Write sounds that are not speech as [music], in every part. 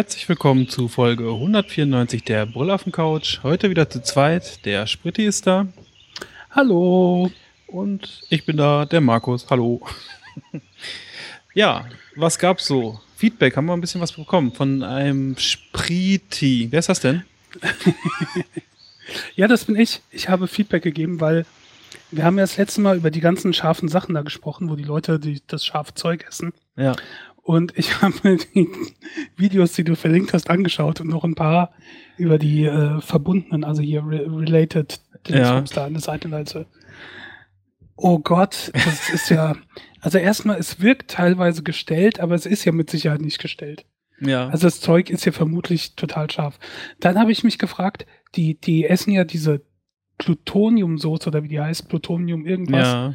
Herzlich willkommen zu Folge 194 der Brüllaffen Couch. Heute wieder zu zweit. Der Spritti ist da. Hallo. Und ich bin da, der Markus. Hallo. [laughs] ja, was gab's so? Feedback, haben wir ein bisschen was bekommen von einem Spriti. Wer ist das denn? [laughs] ja, das bin ich. Ich habe Feedback gegeben, weil wir haben ja das letzte Mal über die ganzen scharfen Sachen da gesprochen, wo die Leute die, das scharfe Zeug essen. Ja. Und ich [laughs] habe mir die Videos, die du verlinkt hast, angeschaut und noch ein paar über die äh, verbundenen, also hier re related ja. da an der Seite. Also, oh Gott, das ist ja, [laughs] also erstmal, es wirkt teilweise gestellt, aber es ist ja mit Sicherheit nicht gestellt. Ja. Also das Zeug ist ja vermutlich total scharf. Dann habe ich mich gefragt, die, die essen ja diese Plutoniumsoße oder wie die heißt, Plutonium irgendwas. Ja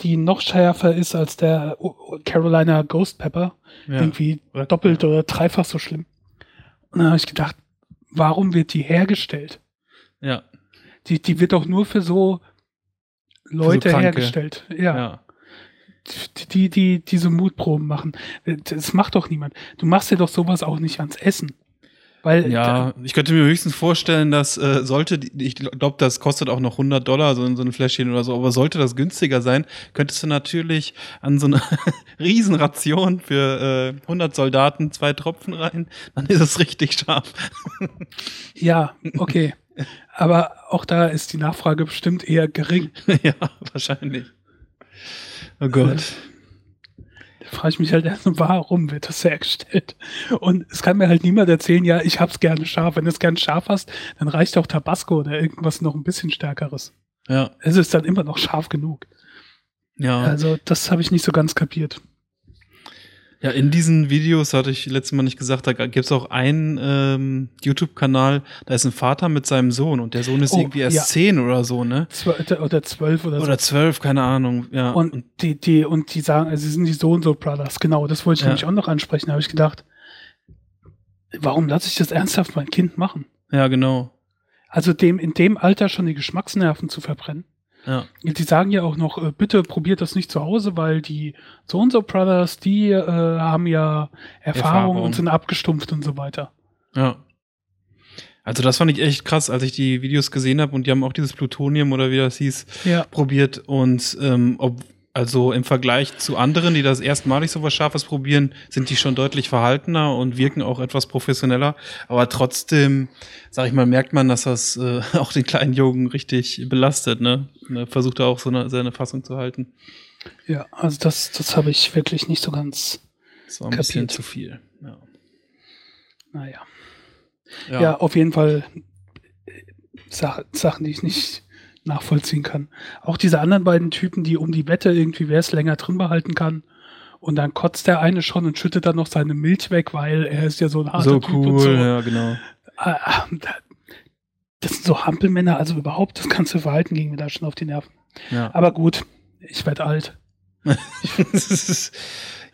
die noch schärfer ist als der Carolina Ghost Pepper. Ja. Irgendwie doppelt oder dreifach so schlimm. Und dann habe ich gedacht, warum wird die hergestellt? Ja. Die, die wird doch nur für so Leute für so hergestellt. Ja. ja. Die, die, die diese Mutproben machen. Das macht doch niemand. Du machst dir doch sowas auch nicht ans Essen. Weil, ja, ich könnte mir höchstens vorstellen, dass äh, sollte, ich glaube, das kostet auch noch 100 Dollar, so, so ein Fläschchen oder so, aber sollte das günstiger sein, könntest du natürlich an so eine [laughs] Riesenration für äh, 100 Soldaten zwei Tropfen rein, dann ist es richtig scharf. [laughs] ja, okay. Aber auch da ist die Nachfrage bestimmt eher gering. [laughs] ja, wahrscheinlich. Oh Gott. Äh, frage ich mich halt erst, [laughs] warum wird das hergestellt? Und es kann mir halt niemand erzählen, ja, ich hab's gerne scharf. Wenn du es gerne scharf hast, dann reicht auch Tabasco oder irgendwas noch ein bisschen stärkeres. Ja. Es ist dann immer noch scharf genug. Ja. Also, das habe ich nicht so ganz kapiert. Ja, in diesen Videos hatte ich letztes Mal nicht gesagt, da gibt es auch einen ähm, YouTube-Kanal, da ist ein Vater mit seinem Sohn und der Sohn ist oh, irgendwie erst ja. zehn oder so, ne? Zwe oder zwölf oder so. Oder zwölf, keine Ahnung, ja. Und, und, die, die, und die sagen, also sie sind die so und so Brothers, genau, das wollte ich ja. nämlich auch noch ansprechen, da habe ich gedacht, warum lasse ich das ernsthaft mein Kind machen? Ja, genau. Also dem in dem Alter schon die Geschmacksnerven zu verbrennen. Ja. Die sagen ja auch noch, äh, bitte probiert das nicht zu Hause, weil die so und so Brothers, die äh, haben ja Erfahrung, Erfahrung und sind abgestumpft und so weiter. Ja. Also das fand ich echt krass, als ich die Videos gesehen habe und die haben auch dieses Plutonium oder wie das hieß, ja. probiert und ähm, ob, also im Vergleich zu anderen, die das erstmalig so was Scharfes probieren, sind die schon deutlich verhaltener und wirken auch etwas professioneller. Aber trotzdem, sag ich mal, merkt man, dass das äh, [laughs] auch den kleinen Jungen richtig belastet. Ne? Er versucht er auch so eine, seine Fassung zu halten. Ja, also das, das habe ich wirklich nicht so ganz. Das war ein kapiert. bisschen zu viel. Ja. Naja. Ja. ja, auf jeden Fall äh, Sachen, die ich nicht nachvollziehen kann. Auch diese anderen beiden Typen, die um die Wette irgendwie, wer es länger drin behalten kann. Und dann kotzt der eine schon und schüttet dann noch seine Milch weg, weil er ist ja so ein harter so Typ cool, und so. Ja, genau. Ah, ah, das sind so Hampelmänner, also überhaupt das ganze Verhalten ging mir da schon auf die Nerven. Ja. Aber gut, ich werde alt. [laughs] [laughs] [laughs]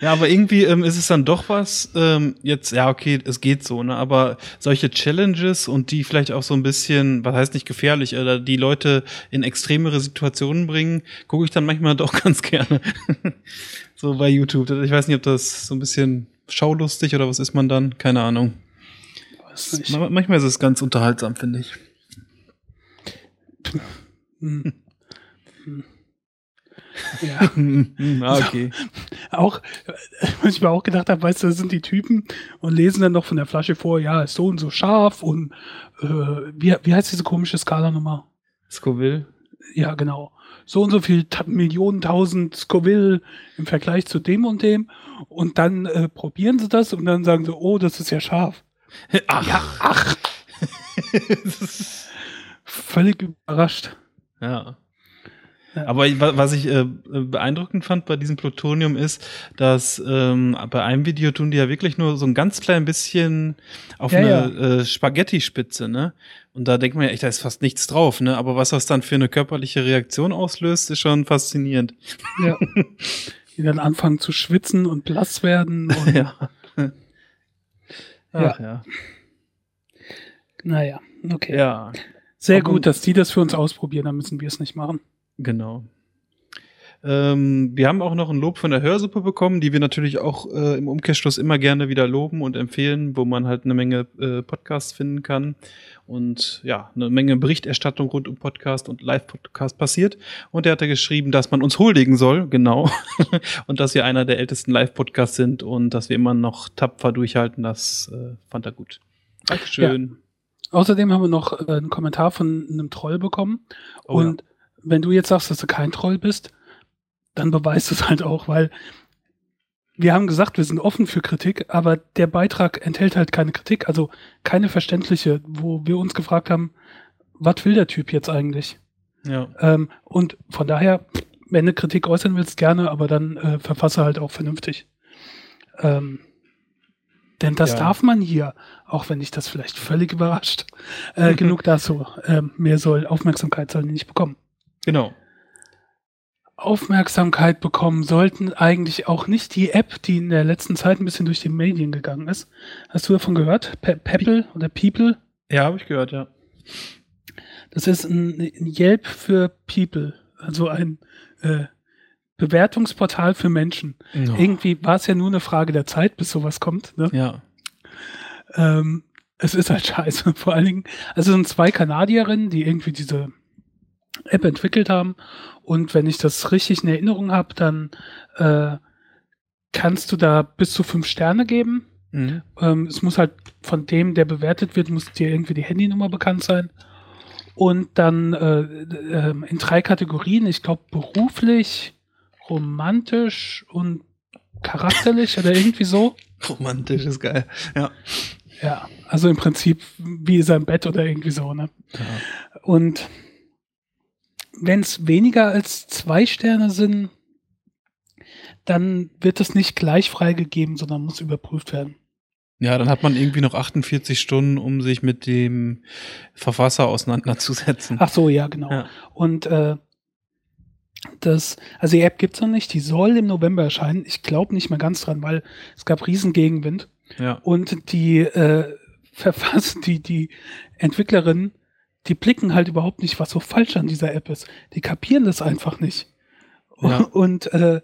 Ja, aber irgendwie ähm, ist es dann doch was, ähm, jetzt, ja, okay, es geht so, ne? Aber solche Challenges und die vielleicht auch so ein bisschen, was heißt nicht gefährlich, oder die Leute in extremere Situationen bringen, gucke ich dann manchmal [laughs] doch ganz gerne. [laughs] so bei YouTube. Ich weiß nicht, ob das so ein bisschen schaulustig oder was ist man dann? Keine Ahnung. Manchmal ist es ganz unterhaltsam, finde ich. Hm. Hm. Ja. [laughs] ah, okay. auch, [laughs] was ich mir auch gedacht habe, weißt du, das sind die Typen und lesen dann noch von der Flasche vor, ja, ist so und so scharf und äh, wie, wie heißt diese komische Skala nochmal? Scoville. Ja, genau. So und so viel Millionen, tausend Scoville im Vergleich zu dem und dem. Und dann äh, probieren sie das und dann sagen sie, oh, das ist ja scharf. [laughs] Ach. Ja, ach. Völlig überrascht. Ja. Aber was ich äh, beeindruckend fand bei diesem Plutonium ist, dass ähm, bei einem Video tun die ja wirklich nur so ein ganz klein bisschen auf ja, eine ja. Äh, Spaghetti-Spitze, ne? Und da denkt man ja echt, da ist fast nichts drauf, ne? Aber was das dann für eine körperliche Reaktion auslöst, ist schon faszinierend. Ja. [laughs] die dann anfangen zu schwitzen und blass werden. Und [laughs] ja. Ach, ja. ja. Naja, okay. Ja. Sehr Aber gut, dass die das für uns ausprobieren, dann müssen wir es nicht machen. Genau. Ähm, wir haben auch noch ein Lob von der Hörsuppe bekommen, die wir natürlich auch äh, im Umkehrschluss immer gerne wieder loben und empfehlen, wo man halt eine Menge äh, Podcasts finden kann und ja, eine Menge Berichterstattung rund um Podcast und Live-Podcast passiert. Und er hat da geschrieben, dass man uns huldigen soll, genau. [laughs] und dass wir einer der ältesten Live-Podcasts sind und dass wir immer noch tapfer durchhalten. Das äh, fand er gut. Dankeschön. Ja. Außerdem haben wir noch äh, einen Kommentar von einem Troll bekommen. Oh, und ja. Wenn du jetzt sagst, dass du kein Troll bist, dann beweist es halt auch, weil wir haben gesagt, wir sind offen für Kritik, aber der Beitrag enthält halt keine Kritik, also keine verständliche, wo wir uns gefragt haben, was will der Typ jetzt eigentlich? Ja. Ähm, und von daher, wenn du Kritik äußern willst, gerne, aber dann äh, verfasse halt auch vernünftig. Ähm, denn das ja. darf man hier, auch wenn dich das vielleicht völlig überrascht. Äh, [laughs] genug dazu. Äh, mehr soll Aufmerksamkeit sollen die nicht bekommen. Genau. Aufmerksamkeit bekommen sollten eigentlich auch nicht die App, die in der letzten Zeit ein bisschen durch die Medien gegangen ist. Hast du davon gehört? Pe Pepple oder People? Ja, habe ich gehört, ja. Das ist ein, ein Yelp für People, also ein äh, Bewertungsportal für Menschen. No. Irgendwie war es ja nur eine Frage der Zeit, bis sowas kommt. Ne? Ja. Ähm, es ist halt [laughs] scheiße. Vor allen Dingen, also sind zwei Kanadierinnen, die irgendwie diese App entwickelt haben und wenn ich das richtig in Erinnerung habe, dann äh, kannst du da bis zu fünf Sterne geben. Mhm. Ähm, es muss halt von dem, der bewertet wird, muss dir irgendwie die Handynummer bekannt sein. Und dann äh, äh, in drei Kategorien, ich glaube beruflich, romantisch und charakterlich oder irgendwie so. [laughs] Romantisch ist geil, ja. Ja, also im Prinzip wie sein Bett oder irgendwie so, ne? Ja. Und wenn es weniger als zwei Sterne sind, dann wird es nicht gleich freigegeben, sondern muss überprüft werden. Ja, dann hat man irgendwie noch 48 Stunden, um sich mit dem Verfasser auseinanderzusetzen. Ach so, ja, genau. Ja. Und äh, das, also die App gibt es noch nicht, die soll im November erscheinen. Ich glaube nicht mehr ganz dran, weil es gab Riesengegenwind. Ja. Und die äh, [laughs] verfassen, die, die Entwicklerin die blicken halt überhaupt nicht, was so falsch an dieser App ist. Die kapieren das einfach nicht. Ja. [laughs] Und äh,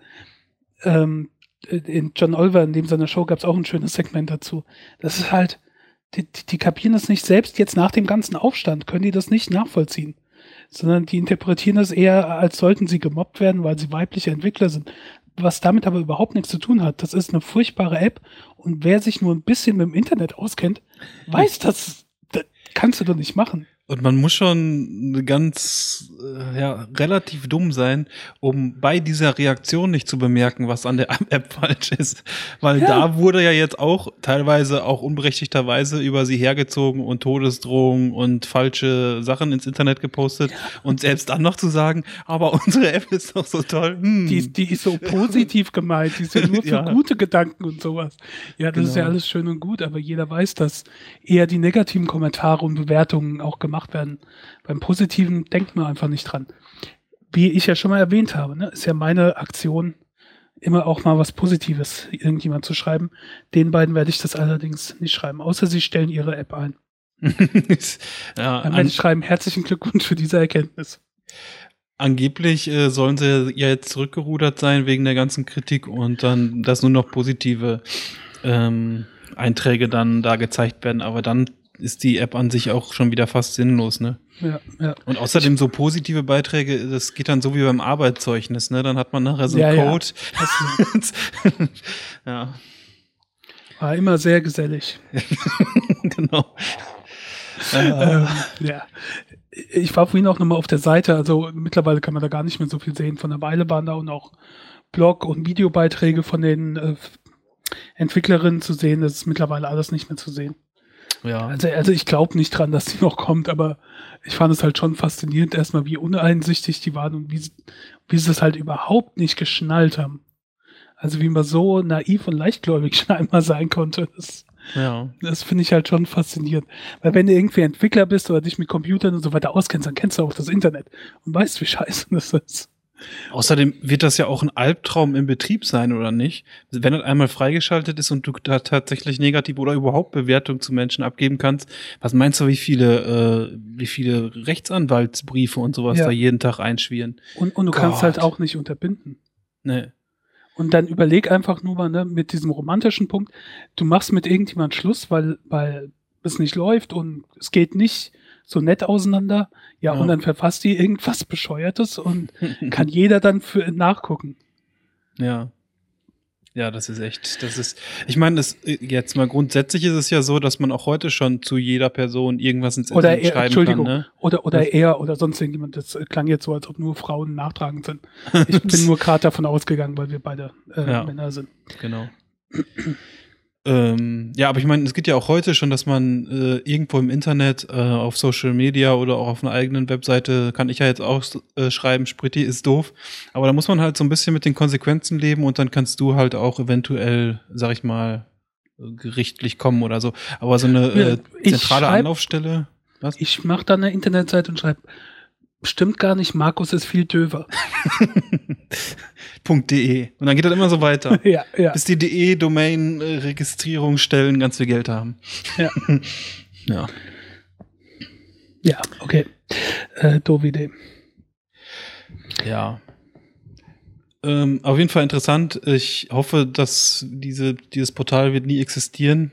ähm, in John Oliver, in dem seiner Show, gab es auch ein schönes Segment dazu. Das ist halt, die, die, die kapieren das nicht. Selbst jetzt nach dem ganzen Aufstand können die das nicht nachvollziehen. Sondern die interpretieren das eher, als sollten sie gemobbt werden, weil sie weibliche Entwickler sind. Was damit aber überhaupt nichts zu tun hat. Das ist eine furchtbare App. Und wer sich nur ein bisschen mit dem Internet auskennt, weiß, das, das kannst du doch nicht machen. Und man muss schon ganz, äh, ja, relativ dumm sein, um bei dieser Reaktion nicht zu bemerken, was an der [laughs] App falsch ist. Weil ja. da wurde ja jetzt auch teilweise auch unberechtigterweise über sie hergezogen und Todesdrohungen und falsche Sachen ins Internet gepostet. Ja. Und selbst dann noch zu sagen, aber unsere App ist doch so toll. Hm. Die, die ist so positiv gemeint, die ist ja nur [laughs] für ja. gute Gedanken und sowas. Ja, das genau. ist ja genau. alles schön und gut, aber jeder weiß, dass eher die negativen Kommentare und Bewertungen auch gemacht gemacht werden. Beim Positiven denkt man einfach nicht dran. Wie ich ja schon mal erwähnt habe, ne, ist ja meine Aktion, immer auch mal was Positives irgendjemand zu schreiben. Den beiden werde ich das allerdings nicht schreiben, außer sie stellen ihre App ein. [laughs] ja, Dann werde ich schreiben, herzlichen Glückwunsch für diese Erkenntnis. Angeblich äh, sollen sie ja jetzt zurückgerudert sein wegen der ganzen Kritik und dann, dass nur noch positive ähm, Einträge dann da gezeigt werden, aber dann ist die App an sich auch schon wieder fast sinnlos, ne? Ja, ja. Und außerdem so positive Beiträge, das geht dann so wie beim Arbeitszeugnis, ne? Dann hat man nachher so einen ja, Code. Ja. [laughs] ja. War immer sehr gesellig. [laughs] genau. ähm, ja. Ich war vorhin auch nochmal auf der Seite, also mittlerweile kann man da gar nicht mehr so viel sehen. Von der Weile waren da und auch Blog- und Videobeiträge von den äh, Entwicklerinnen zu sehen. Das ist mittlerweile alles nicht mehr zu sehen. Ja. Also, also ich glaube nicht dran, dass die [laughs] noch kommt, aber ich fand es halt schon faszinierend, erstmal, wie uneinsichtig die waren und wie, wie sie es halt überhaupt nicht geschnallt haben. Also wie man so naiv und leichtgläubig [laughs] schon einmal sein konnte. Das, ja. das finde ich halt schon faszinierend. Weil wenn du irgendwie Entwickler bist oder dich mit Computern und so weiter auskennst, dann kennst du auch das Internet und weißt, wie [laughs] scheiße das ist. Außerdem wird das ja auch ein Albtraum im Betrieb sein, oder nicht? Wenn das einmal freigeschaltet ist und du da tatsächlich negativ oder überhaupt Bewertung zu Menschen abgeben kannst, was meinst du, wie viele, äh, wie viele Rechtsanwaltsbriefe und sowas ja. da jeden Tag einschwirren? Und, und du Gott. kannst halt auch nicht unterbinden. Nee. Und dann überleg einfach nur mal, ne, mit diesem romantischen Punkt, du machst mit irgendjemand Schluss, weil, weil es nicht läuft und es geht nicht so nett auseinander. Ja, ja. und dann verfasst die irgendwas Bescheuertes und [laughs] kann jeder dann für nachgucken. Ja. Ja, das ist echt, das ist, ich meine, das jetzt mal grundsätzlich ist es ja so, dass man auch heute schon zu jeder Person irgendwas ins oder Internet er, schreiben Entschuldigung, kann. Ne? Oder, oder er oder sonst irgendjemand. Das klang jetzt so, als ob nur Frauen nachtragend sind. Ich [laughs] bin nur gerade davon ausgegangen, weil wir beide äh, ja, Männer sind. Genau. Ähm, ja, aber ich meine, es geht ja auch heute schon, dass man äh, irgendwo im Internet, äh, auf Social Media oder auch auf einer eigenen Webseite, kann ich ja jetzt auch äh, schreiben, Spritti ist doof. Aber da muss man halt so ein bisschen mit den Konsequenzen leben und dann kannst du halt auch eventuell, sag ich mal, gerichtlich kommen oder so. Aber so eine äh, zentrale schreib, Anlaufstelle. Was? Ich mache da eine Internetseite und schreibe, stimmt gar nicht, Markus ist viel döver. [laughs] .de. Und dann geht das immer so weiter. [laughs] ja, ja. Bis die DE-Domain-Registrierung stellen ganz viel Geld haben. Ja. [laughs] ja. Ja, okay. Äh, doofe Idee. Ja. Ähm, auf jeden Fall interessant. Ich hoffe, dass diese, dieses Portal wird nie existieren.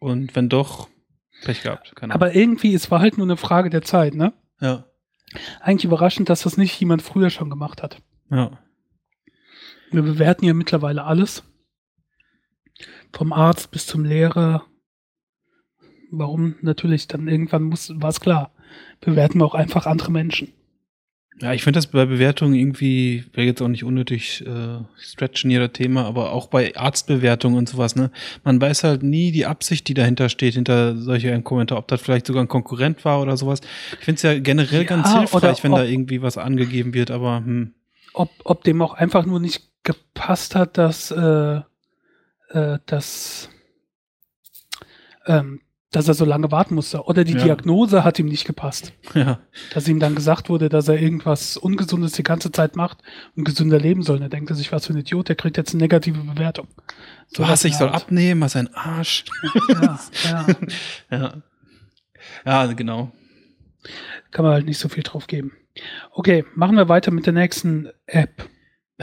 Und wenn doch, Pech gehabt. Keine Aber irgendwie, es war halt nur eine Frage der Zeit, ne? Ja. Eigentlich überraschend, dass das nicht jemand früher schon gemacht hat. Ja. Wir bewerten ja mittlerweile alles. Vom Arzt bis zum Lehrer. Warum? Natürlich, dann irgendwann muss, war es klar. Bewerten wir auch einfach andere Menschen. Ja, ich finde das bei Bewertungen irgendwie, wäre jetzt auch nicht unnötig äh, stretchen jeder Thema, aber auch bei Arztbewertungen und sowas, ne? Man weiß halt nie die Absicht, die dahinter steht, hinter solchen Kommentar, ob das vielleicht sogar ein Konkurrent war oder sowas. Ich finde es ja generell ja, ganz hilfreich, wenn da irgendwie was angegeben wird, aber hm. Ob, ob dem auch einfach nur nicht gepasst hat, dass, äh, äh, dass, ähm, dass er so lange warten musste. Oder die ja. Diagnose hat ihm nicht gepasst. [laughs] Ja. Dass ihm dann gesagt wurde, dass er irgendwas Ungesundes die ganze Zeit macht und gesünder leben soll. Und er denkt sich, was für ein Idiot, der kriegt jetzt eine negative Bewertung. So was, ich soll abnehmen, was ein Arsch. Ja, ja. [laughs] ja. Ja, genau. Kann man halt nicht so viel drauf geben. Okay, machen wir weiter mit der nächsten App.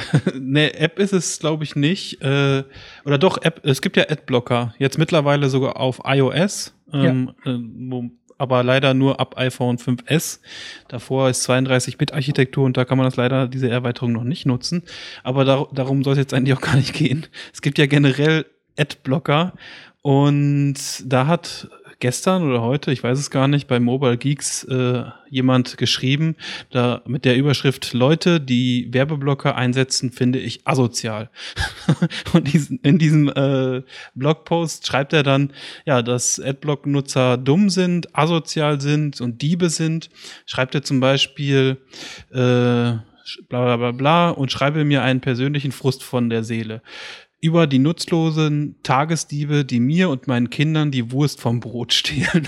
[laughs] ne, App ist es, glaube ich, nicht. Äh, oder doch, App, es gibt ja Adblocker. Jetzt mittlerweile sogar auf iOS. Ähm, ja. äh, wo, aber leider nur ab iPhone 5S. Davor ist 32-Bit-Architektur und da kann man das leider, diese Erweiterung noch nicht nutzen. Aber da, darum soll es jetzt eigentlich auch gar nicht gehen. Es gibt ja generell Adblocker und da hat gestern oder heute, ich weiß es gar nicht, bei Mobile Geeks äh, jemand geschrieben, da mit der Überschrift Leute, die Werbeblocker einsetzen, finde ich asozial. [laughs] Und in diesem äh, Blogpost schreibt er dann, ja, dass Adblock-Nutzer dumm sind, asozial sind und Diebe sind. Schreibt er zum Beispiel äh, bla bla bla bla und schreibe mir einen persönlichen Frust von der Seele über die nutzlosen Tagesdiebe, die mir und meinen Kindern die Wurst vom Brot stehlen.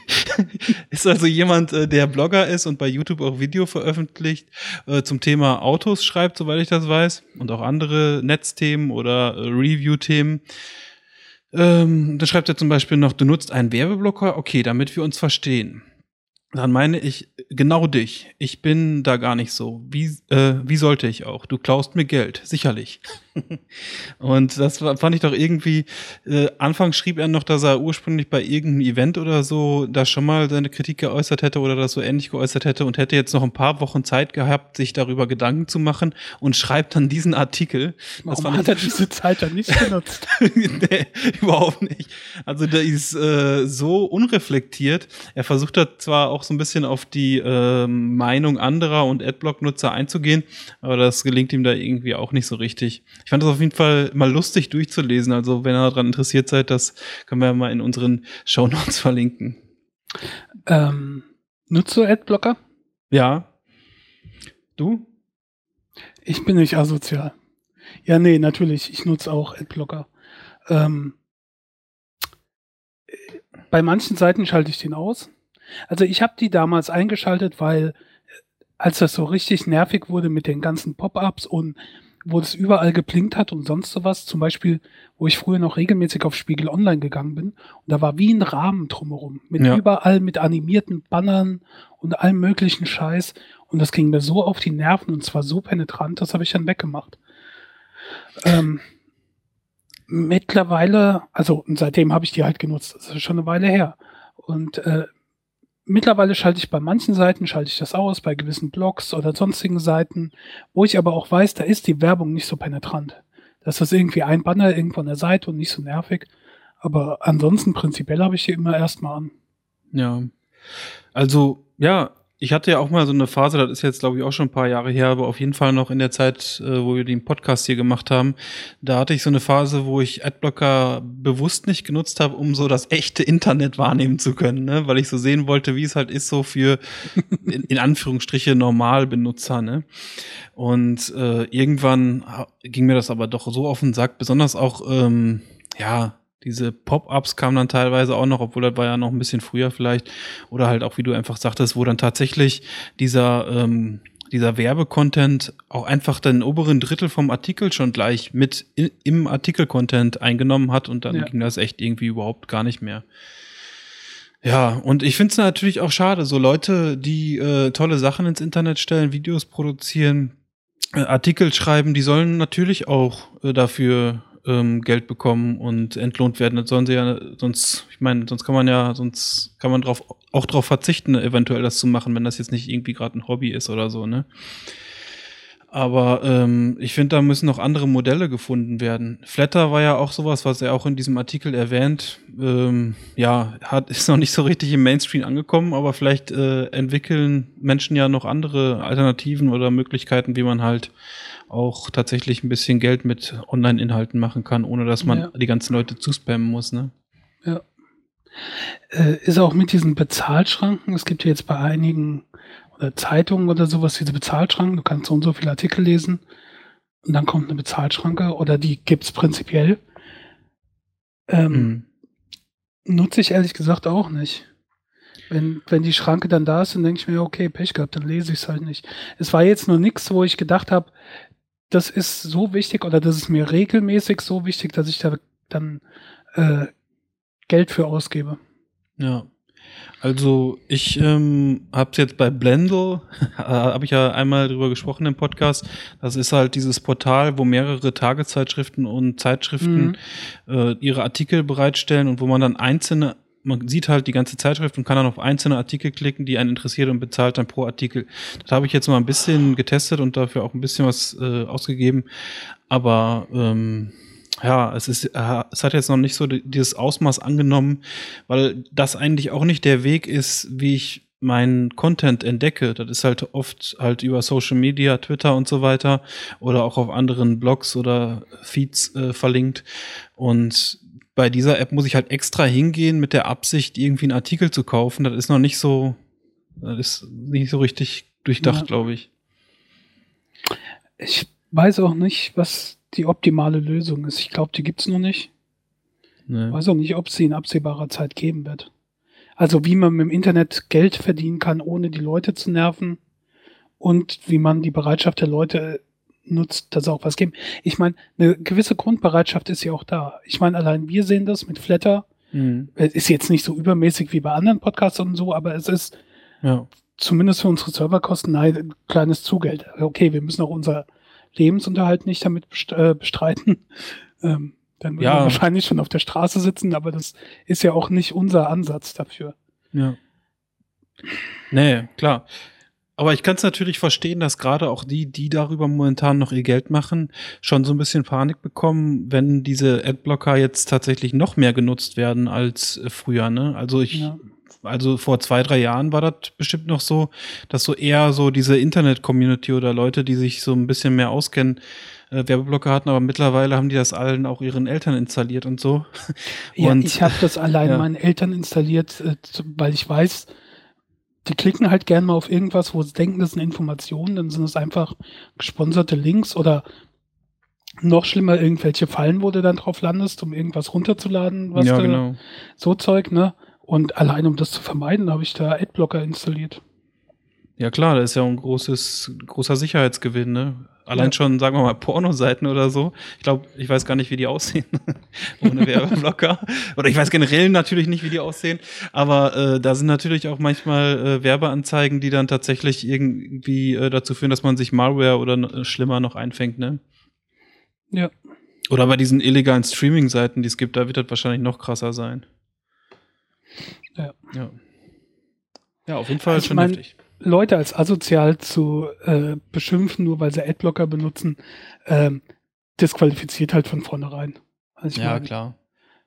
[laughs] ist also jemand, äh, der Blogger ist und bei YouTube auch Video veröffentlicht, äh, zum Thema Autos schreibt, soweit ich das weiß, und auch andere Netzthemen oder äh, Review-Themen. Ähm, da schreibt er zum Beispiel noch, du nutzt einen Werbeblocker, okay, damit wir uns verstehen dann meine ich genau dich. Ich bin da gar nicht so. Wie, äh, wie sollte ich auch? Du klaust mir Geld, sicherlich. Und das fand ich doch irgendwie, äh, anfangs schrieb er noch, dass er ursprünglich bei irgendeinem Event oder so da schon mal seine Kritik geäußert hätte oder das so ähnlich geäußert hätte und hätte jetzt noch ein paar Wochen Zeit gehabt, sich darüber Gedanken zu machen und schreibt dann diesen Artikel. Warum hat er diese Zeit dann nicht genutzt? [laughs] nee, überhaupt nicht. Also der ist äh, so unreflektiert. Er versucht da zwar auch so ein bisschen auf die äh, Meinung anderer und Adblock-Nutzer einzugehen, aber das gelingt ihm da irgendwie auch nicht so richtig. Ich fand das auf jeden Fall mal lustig durchzulesen. Also wenn ihr daran interessiert seid, das können wir mal in unseren Show Notes [laughs] verlinken. Ähm, nutzt du Adblocker? Ja. Du? Ich bin nicht asozial. Ja, nee, natürlich. Ich nutze auch Adblocker. Ähm, bei manchen Seiten schalte ich den aus. Also ich habe die damals eingeschaltet, weil als das so richtig nervig wurde mit den ganzen Pop-ups und wo das überall geblinkt hat und sonst sowas, zum Beispiel, wo ich früher noch regelmäßig auf Spiegel Online gegangen bin, und da war wie ein Rahmen drumherum, mit ja. überall mit animierten Bannern und allem möglichen Scheiß. Und das ging mir so auf die Nerven und zwar so penetrant, das habe ich dann weggemacht. Ähm, mittlerweile, also seitdem habe ich die halt genutzt, das ist schon eine Weile her. Und äh, mittlerweile schalte ich bei manchen Seiten, schalte ich das aus, bei gewissen Blogs oder sonstigen Seiten, wo ich aber auch weiß, da ist die Werbung nicht so penetrant. Das ist irgendwie ein Banner irgendwo an der Seite und nicht so nervig. Aber ansonsten prinzipiell habe ich die immer erstmal an. Ja. Also, ja, ich hatte ja auch mal so eine Phase, das ist jetzt glaube ich auch schon ein paar Jahre her, aber auf jeden Fall noch in der Zeit, äh, wo wir den Podcast hier gemacht haben, da hatte ich so eine Phase, wo ich Adblocker bewusst nicht genutzt habe, um so das echte Internet wahrnehmen zu können, ne? weil ich so sehen wollte, wie es halt ist so für in, in Anführungsstriche Normalbenutzer. Ne? Und äh, irgendwann ging mir das aber doch so auf den Sack, besonders auch ähm, ja diese Pop-ups kamen dann teilweise auch noch, obwohl das war ja noch ein bisschen früher vielleicht. Oder halt auch, wie du einfach sagtest, wo dann tatsächlich dieser, ähm, dieser Werbecontent auch einfach den oberen Drittel vom Artikel schon gleich mit in, im Artikel-Content eingenommen hat und dann ja. ging das echt irgendwie überhaupt gar nicht mehr. Ja, und ich finde es natürlich auch schade, so Leute, die äh, tolle Sachen ins Internet stellen, Videos produzieren, äh, Artikel schreiben, die sollen natürlich auch äh, dafür ähm, Geld bekommen und entlohnt werden. Das sollen sie ja, sonst, ich meine, sonst kann man ja, sonst kann man drauf, auch darauf verzichten, eventuell das zu machen, wenn das jetzt nicht irgendwie gerade ein Hobby ist oder so, ne? Aber ähm, ich finde, da müssen noch andere Modelle gefunden werden. Flatter war ja auch sowas, was er auch in diesem Artikel erwähnt. Ähm, ja, hat, [laughs] ist noch nicht so richtig im Mainstream angekommen, aber vielleicht äh, entwickeln Menschen ja noch andere Alternativen oder Möglichkeiten, wie man halt auch tatsächlich ein bisschen Geld mit Online-Inhalten machen kann, ohne dass man ja. die ganzen Leute zuspammen muss. Ne? Ja. Äh, ist auch mit diesen Bezahlschranken, es gibt ja jetzt bei einigen oder Zeitungen oder sowas diese Bezahlschranken, du kannst so und so viele Artikel lesen und dann kommt eine Bezahlschranke oder die gibt es prinzipiell. Ähm, mhm. Nutze ich ehrlich gesagt auch nicht. Wenn, wenn die Schranke dann da ist, dann denke ich mir, okay, Pech gehabt, dann lese ich es halt nicht. Es war jetzt nur nichts, wo ich gedacht habe, das ist so wichtig oder das ist mir regelmäßig so wichtig, dass ich da dann äh, Geld für ausgebe. Ja. Also ich ähm, habe es jetzt bei Blendle, [laughs] äh, habe ich ja einmal drüber gesprochen im Podcast. Das ist halt dieses Portal, wo mehrere Tageszeitschriften und Zeitschriften mhm. äh, ihre Artikel bereitstellen und wo man dann einzelne man sieht halt die ganze Zeitschrift und kann dann auf einzelne Artikel klicken, die einen interessiert und bezahlt dann pro Artikel. Das habe ich jetzt mal ein bisschen getestet und dafür auch ein bisschen was äh, ausgegeben. Aber ähm, ja, es ist, äh, es hat jetzt noch nicht so dieses Ausmaß angenommen, weil das eigentlich auch nicht der Weg ist, wie ich meinen Content entdecke. Das ist halt oft halt über Social Media, Twitter und so weiter oder auch auf anderen Blogs oder Feeds äh, verlinkt. Und bei dieser App muss ich halt extra hingehen mit der Absicht, irgendwie einen Artikel zu kaufen. Das ist noch nicht so, das ist nicht so richtig durchdacht, ja. glaube ich. Ich weiß auch nicht, was die optimale Lösung ist. Ich glaube, die gibt es noch nicht. Nee. Weiß auch nicht, ob es sie in absehbarer Zeit geben wird. Also wie man mit dem Internet Geld verdienen kann, ohne die Leute zu nerven und wie man die Bereitschaft der Leute nutzt, dass auch was geben. Ich meine, eine gewisse Grundbereitschaft ist ja auch da. Ich meine, allein wir sehen das mit Flatter. Mhm. Ist jetzt nicht so übermäßig wie bei anderen Podcasts und so, aber es ist ja. zumindest für unsere Serverkosten ein kleines Zugeld. Okay, wir müssen auch unser Lebensunterhalt nicht damit äh, bestreiten. [laughs] Ähm, dann würden ja. wir wahrscheinlich schon auf der Straße sitzen, aber das ist ja auch nicht unser Ansatz dafür. Ja. Nee, klar. Aber ich kann es natürlich verstehen, dass gerade auch die, die darüber momentan noch ihr Geld machen, schon so ein bisschen Panik bekommen, wenn diese Adblocker jetzt tatsächlich noch mehr genutzt werden als äh, früher. Ne? Also ich, ja. also vor zwei, drei Jahren war das bestimmt noch so, dass so eher so diese Internet-Community oder Leute, die sich so ein bisschen mehr auskennen, äh, Werbeblocker hatten, aber mittlerweile haben die das allen auch ihren Eltern installiert und so. Ja, und, ich habe das allein [laughs] ja. meinen Eltern installiert, äh, weil ich weiß, die klicken halt gern mal auf irgendwas, wo sie denken, das sind Informationen, dann sind es einfach gesponserte Links oder noch schlimmer irgendwelche Fallen, wo du dann drauf landest, um irgendwas runterzuladen, was ja, genau. so Zeug, ne? Und allein um das zu vermeiden, habe ich da Adblocker installiert. Ja klar, das ist ja ein großes, großer Sicherheitsgewinn, ne? Allein ja. schon, sagen wir mal, Pornoseiten oder so. Ich glaube, ich weiß gar nicht, wie die aussehen [laughs] ohne Werbeblocker. oder ich weiß generell natürlich nicht, wie die aussehen. Aber äh, da sind natürlich auch manchmal äh, Werbeanzeigen, die dann tatsächlich irgendwie äh, dazu führen, dass man sich Malware oder äh, schlimmer noch einfängt, ne? Ja. Oder bei diesen illegalen Streaming-Seiten, die es gibt, da wird das wahrscheinlich noch krasser sein. Ja. Ja, ja auf jeden Fall also schon mein, heftig. Leute als asozial zu äh, beschimpfen, nur weil sie Adblocker benutzen, ähm, disqualifiziert halt von vornherein. Also ja, meine, klar.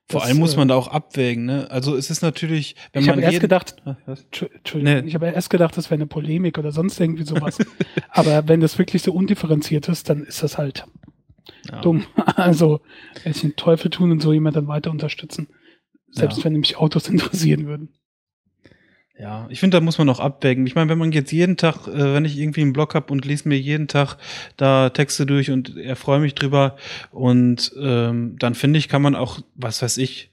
Vor das, allem muss man da auch abwägen, ne? Also es ist natürlich, wenn ich man. Ich habe erst gedacht, ah, Entschuldigung, nee. ich habe erst gedacht, das wäre eine Polemik oder sonst irgendwie sowas. [laughs] Aber wenn das wirklich so undifferenziert ist, dann ist das halt ja. dumm. [laughs] Also, wenn sie den Teufel tun und so jemand dann weiter unterstützen. Selbst ja. wenn nämlich Autos [laughs] interessieren würden. Ja, ich finde, da muss man auch abwägen. Ich meine, wenn man jetzt jeden Tag, äh, wenn ich irgendwie einen Blog habe und lese mir jeden Tag da Texte durch und erfreue mich drüber und ähm, dann finde ich, kann man auch, was weiß ich,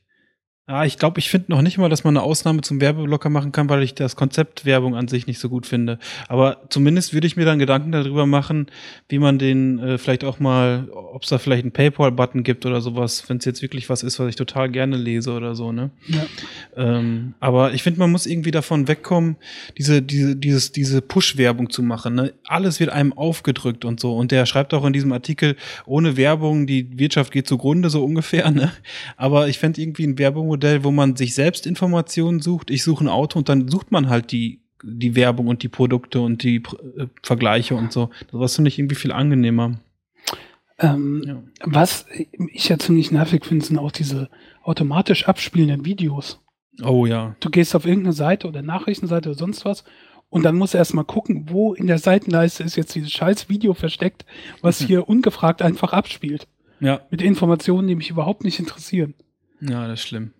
ja, ich glaube, ich finde noch nicht mal, dass man eine Ausnahme zum Werbeblocker machen kann, weil ich das Konzept Werbung an sich nicht so gut finde. Aber zumindest würde ich mir dann Gedanken darüber machen, wie man den äh, vielleicht auch mal, ob es da vielleicht einen PayPal-Button gibt oder sowas, wenn es jetzt wirklich was ist, was ich total gerne lese oder so, ne? Ja. Ähm, aber ich finde, man muss irgendwie davon wegkommen, diese, diese, dieses, diese Push-Werbung zu machen. Ne? Alles wird einem aufgedrückt und so. Und der schreibt auch in diesem Artikel, ohne Werbung, die Wirtschaft geht zugrunde, so ungefähr, ne? Aber ich fände irgendwie ein Werbung Modell, wo man sich selbst Informationen sucht. Ich suche ein Auto und dann sucht man halt die, die Werbung und die Produkte und die äh, Vergleiche und so. Das finde ich irgendwie viel angenehmer. Ähm, ja. Was ich ja ziemlich nervig finde, sind auch diese automatisch abspielenden Videos. Oh ja. Du gehst auf irgendeine Seite oder Nachrichtenseite oder sonst was und dann musst du erstmal gucken, wo in der Seitenleiste ist jetzt dieses scheiß Video versteckt, was hier ungefragt einfach abspielt. Ja. Mit Informationen, die mich überhaupt nicht interessieren. Ja, das ist schlimm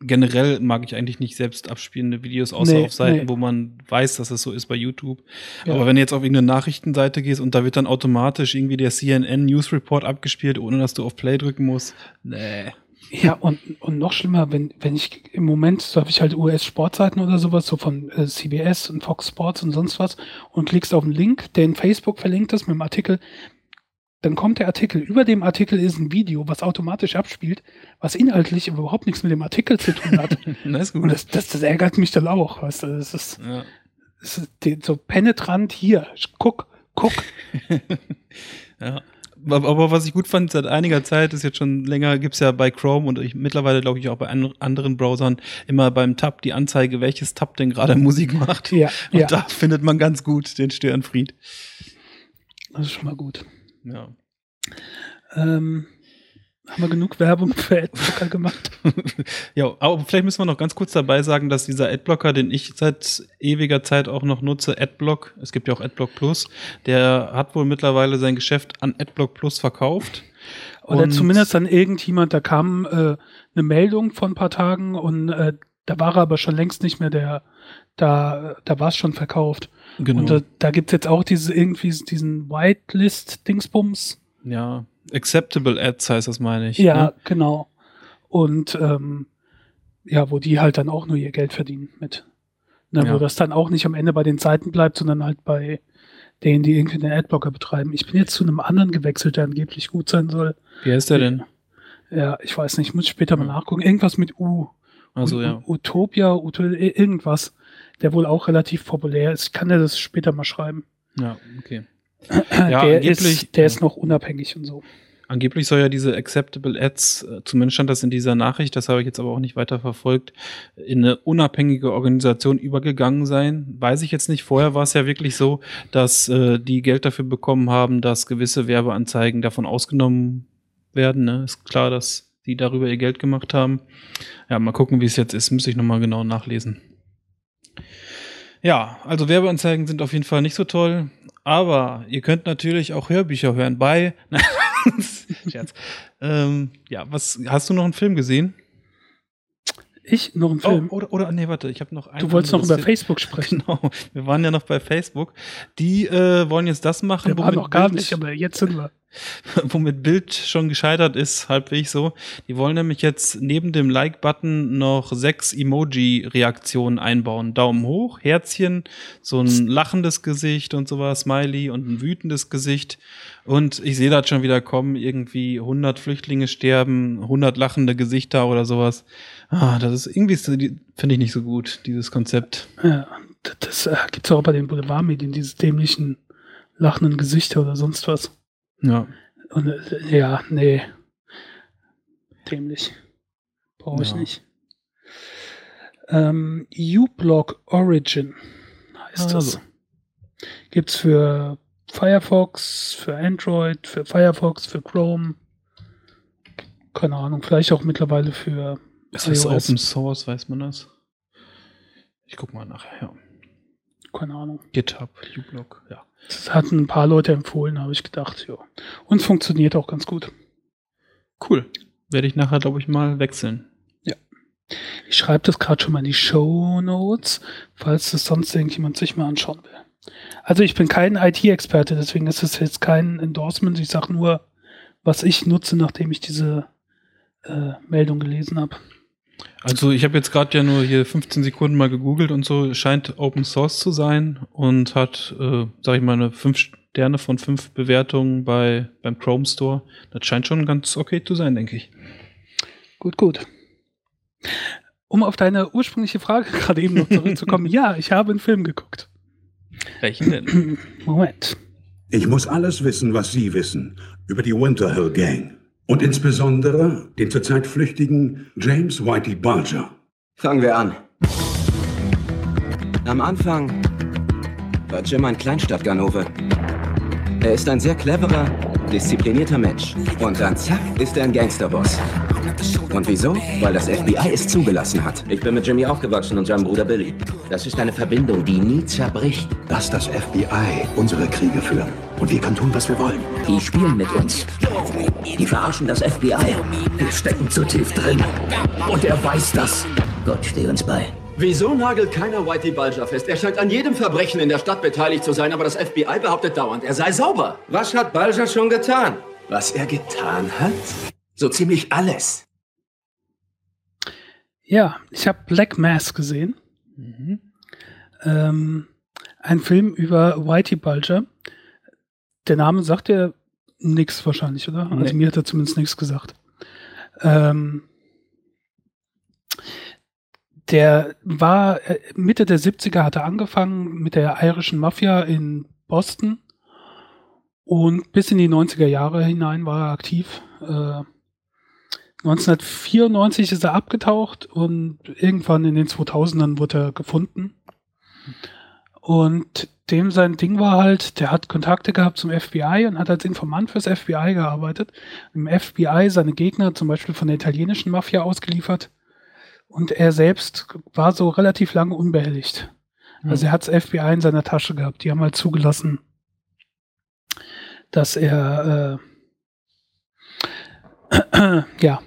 generell mag ich eigentlich nicht selbst abspielende Videos, außer nee, auf Seiten, nee. wo man weiß, dass es so ist bei YouTube. Ja. Aber wenn du jetzt auf irgendeine Nachrichtenseite gehst und da wird dann automatisch irgendwie der CNN News Report abgespielt, ohne dass du auf Play drücken musst, nee. Ja, und, und noch schlimmer, wenn, wenn ich im Moment, so habe ich halt US-Sportseiten oder sowas, so von äh, CBS und Fox Sports und sonst was, und klickst auf einen Link, der in Facebook verlinkt ist mit dem Artikel, dann kommt der Artikel. Über dem Artikel ist ein Video, was automatisch abspielt, was inhaltlich überhaupt nichts mit dem Artikel zu tun hat. [laughs] das Und das, das, das, ärgert mich dann auch. Weißt du, das ist, ja. das ist so penetrant hier. Guck, guck. [laughs] ja. Aber was ich gut fand seit einiger Zeit, ist jetzt schon länger, gibt's ja bei Chrome und ich, mittlerweile glaube ich auch bei anderen Browsern immer beim Tab die Anzeige, welches Tab denn gerade Musik macht. Ja, und ja. da findet man ganz gut den Störenfried. Das ist schon mal gut. Ja. Ähm, haben wir genug Werbung für Adblocker [laughs] gemacht? ja, aber vielleicht müssen wir noch ganz kurz dabei sagen, dass dieser Adblocker, den ich seit ewiger Zeit auch noch nutze, Adblock, es gibt ja auch Adblock Plus, der hat wohl mittlerweile sein Geschäft an Adblock Plus verkauft. Oder und zumindest an irgendjemand, da kam äh, eine Meldung von ein paar Tagen und äh, da war er aber schon längst nicht mehr der, da, da war es schon verkauft. Genau. Und da, da gibt es jetzt auch diese, irgendwie diesen Whitelist-Dingsbums. Ja, Acceptable Ads heißt das, meine ich. Ja, ne? genau. Und ähm, ja, wo die halt dann auch nur ihr Geld verdienen mit. Ne, ja. Wo das dann auch nicht am Ende bei den Seiten bleibt, sondern halt bei denen, die irgendwie den Adblocker betreiben. Ich bin jetzt zu einem anderen gewechselt, der angeblich gut sein soll. Wie heißt der denn? Ja, ich weiß nicht, ich muss später mal nachgucken. Irgendwas mit U. Also, ja. Utopia, Utopia, irgendwas der wohl auch relativ populär ist. Ich kann dir das später mal schreiben. Ja, okay. [clears throat] ja, der ist, der ist noch unabhängig und so. Angeblich soll ja diese Acceptable Ads, äh, zumindest stand das in dieser Nachricht, das habe ich jetzt aber auch nicht weiter verfolgt, in eine unabhängige Organisation übergegangen sein. Weiß ich jetzt nicht. Vorher war es ja wirklich so, dass äh, die Geld dafür bekommen haben, dass gewisse Werbeanzeigen davon ausgenommen werden. Ne? Ist klar, dass die darüber ihr Geld gemacht haben. Ja, mal gucken, wie es jetzt ist. Müsste ich nochmal genau nachlesen. Ja, also Werbeanzeigen sind auf jeden Fall nicht so toll, aber ihr könnt natürlich auch Hörbücher hören bei. [laughs] Scherz. ähm, ja, was hast du noch einen Film gesehen? Ich noch einen Film? Oh, oder, oder nee, warte, ich habe noch einen. Du wolltest noch über Film. Facebook sprechen. [laughs] Genau, wir waren ja noch bei Facebook. Die äh, wollen jetzt das machen. Wir waren noch gar nicht, aber jetzt sind wir. [laughs] womit Bild schon gescheitert ist, halbwegs so. Die wollen nämlich jetzt neben dem Like-Button noch sechs Emoji-Reaktionen einbauen. Daumen hoch, Herzchen, so ein lachendes Gesicht und sowas, Smiley und ein wütendes Gesicht. Und ich sehe das schon wieder kommen, irgendwie 100 Flüchtlinge sterben, 100 lachende Gesichter oder sowas. Ah, das ist irgendwie, finde ich nicht so gut, dieses Konzept. Ja, das, äh, gibt es auch bei den Boulevardmedien, diese dämlichen lachenden Gesichter oder sonst was. Ja. Und, äh, ja, nee. Dämlich. Brauche ich ja. nicht. Ähm, uBlock Origin heißt also. das. Gibt's für Firefox, für Android, für Firefox, für Chrome. Keine Ahnung, vielleicht auch mittlerweile für. Ist das iOS. Open Source, weiß man das? Ich guck mal nachher, ja. Keine Ahnung. GitHub, uBlock, ja. Das hatten ein paar Leute empfohlen, habe ich gedacht, ja. Und funktioniert auch ganz gut. Cool. Werde ich nachher, glaube ich, mal wechseln. Ja. Ich schreibe das gerade schon mal in die Show Notes, falls das sonst irgendjemand sich mal anschauen will. Also ich bin kein IT-Experte, deswegen ist es jetzt kein Endorsement. Ich sage nur, was ich nutze, nachdem ich diese äh, Meldung gelesen habe. Also ich habe jetzt gerade ja nur hier 15 Sekunden mal gegoogelt und so, scheint Open Source zu sein und hat, äh, sag ich mal, eine 5 Sterne von 5 Bewertungen bei, beim Chrome Store. Das scheint schon ganz okay zu sein, denke ich. Gut, gut. Um auf deine ursprüngliche Frage [laughs] gerade eben noch zurückzukommen, ja, ich habe einen Film geguckt. Welchen denn? [clears throat] Moment. Ich muss alles wissen, was Sie wissen über die Winterhill Gang. Und insbesondere den zurzeit flüchtigen James Whitey Bulger. Fangen wir an. Am Anfang war Jim ein Kleinstadtganove. Er ist ein sehr cleverer, disziplinierter Mensch. Und dann zack, ist er ein Gangsterboss. Und wieso? Weil das FBI es zugelassen hat. Ich bin mit Jimmy aufgewachsen und seinem Bruder Billy. Das ist eine Verbindung, die nie zerbricht. Lass das FBI unsere Kriege führen. Und wir können tun, was wir wollen. Die spielen mit uns. Die verarschen das FBI. Wir stecken zu tief drin. Und er weiß das. Gott, steh uns bei. Wieso nagelt keiner Whitey Bulger fest? Er scheint an jedem Verbrechen in der Stadt beteiligt zu sein, aber das FBI behauptet dauernd, er sei sauber. Was hat Bulger schon getan? Was er getan hat? So ziemlich alles. Ja, ich habe Black Mass gesehen. Mhm. Ähm, ein Film über Whitey Bulger. Der Name sagt ja nichts wahrscheinlich, oder? Also nee. Also mir hat er zumindest nichts gesagt. Ähm, der war äh, Mitte der 70er hat er angefangen mit der irischen Mafia in Boston und bis in die 90er Jahre hinein war er aktiv. Äh, 1994 ist er abgetaucht und irgendwann in den 2000ern wurde er gefunden. Und dem sein Ding war halt, der hat Kontakte gehabt zum FBI und hat als Informant fürs FBI gearbeitet. Im FBI seine Gegner zum Beispiel von der italienischen Mafia ausgeliefert. Und er selbst war so relativ lange unbehelligt. Mhm. Also er hat das FBI in seiner Tasche gehabt. Die haben halt zugelassen, dass er äh, [clears throat] ja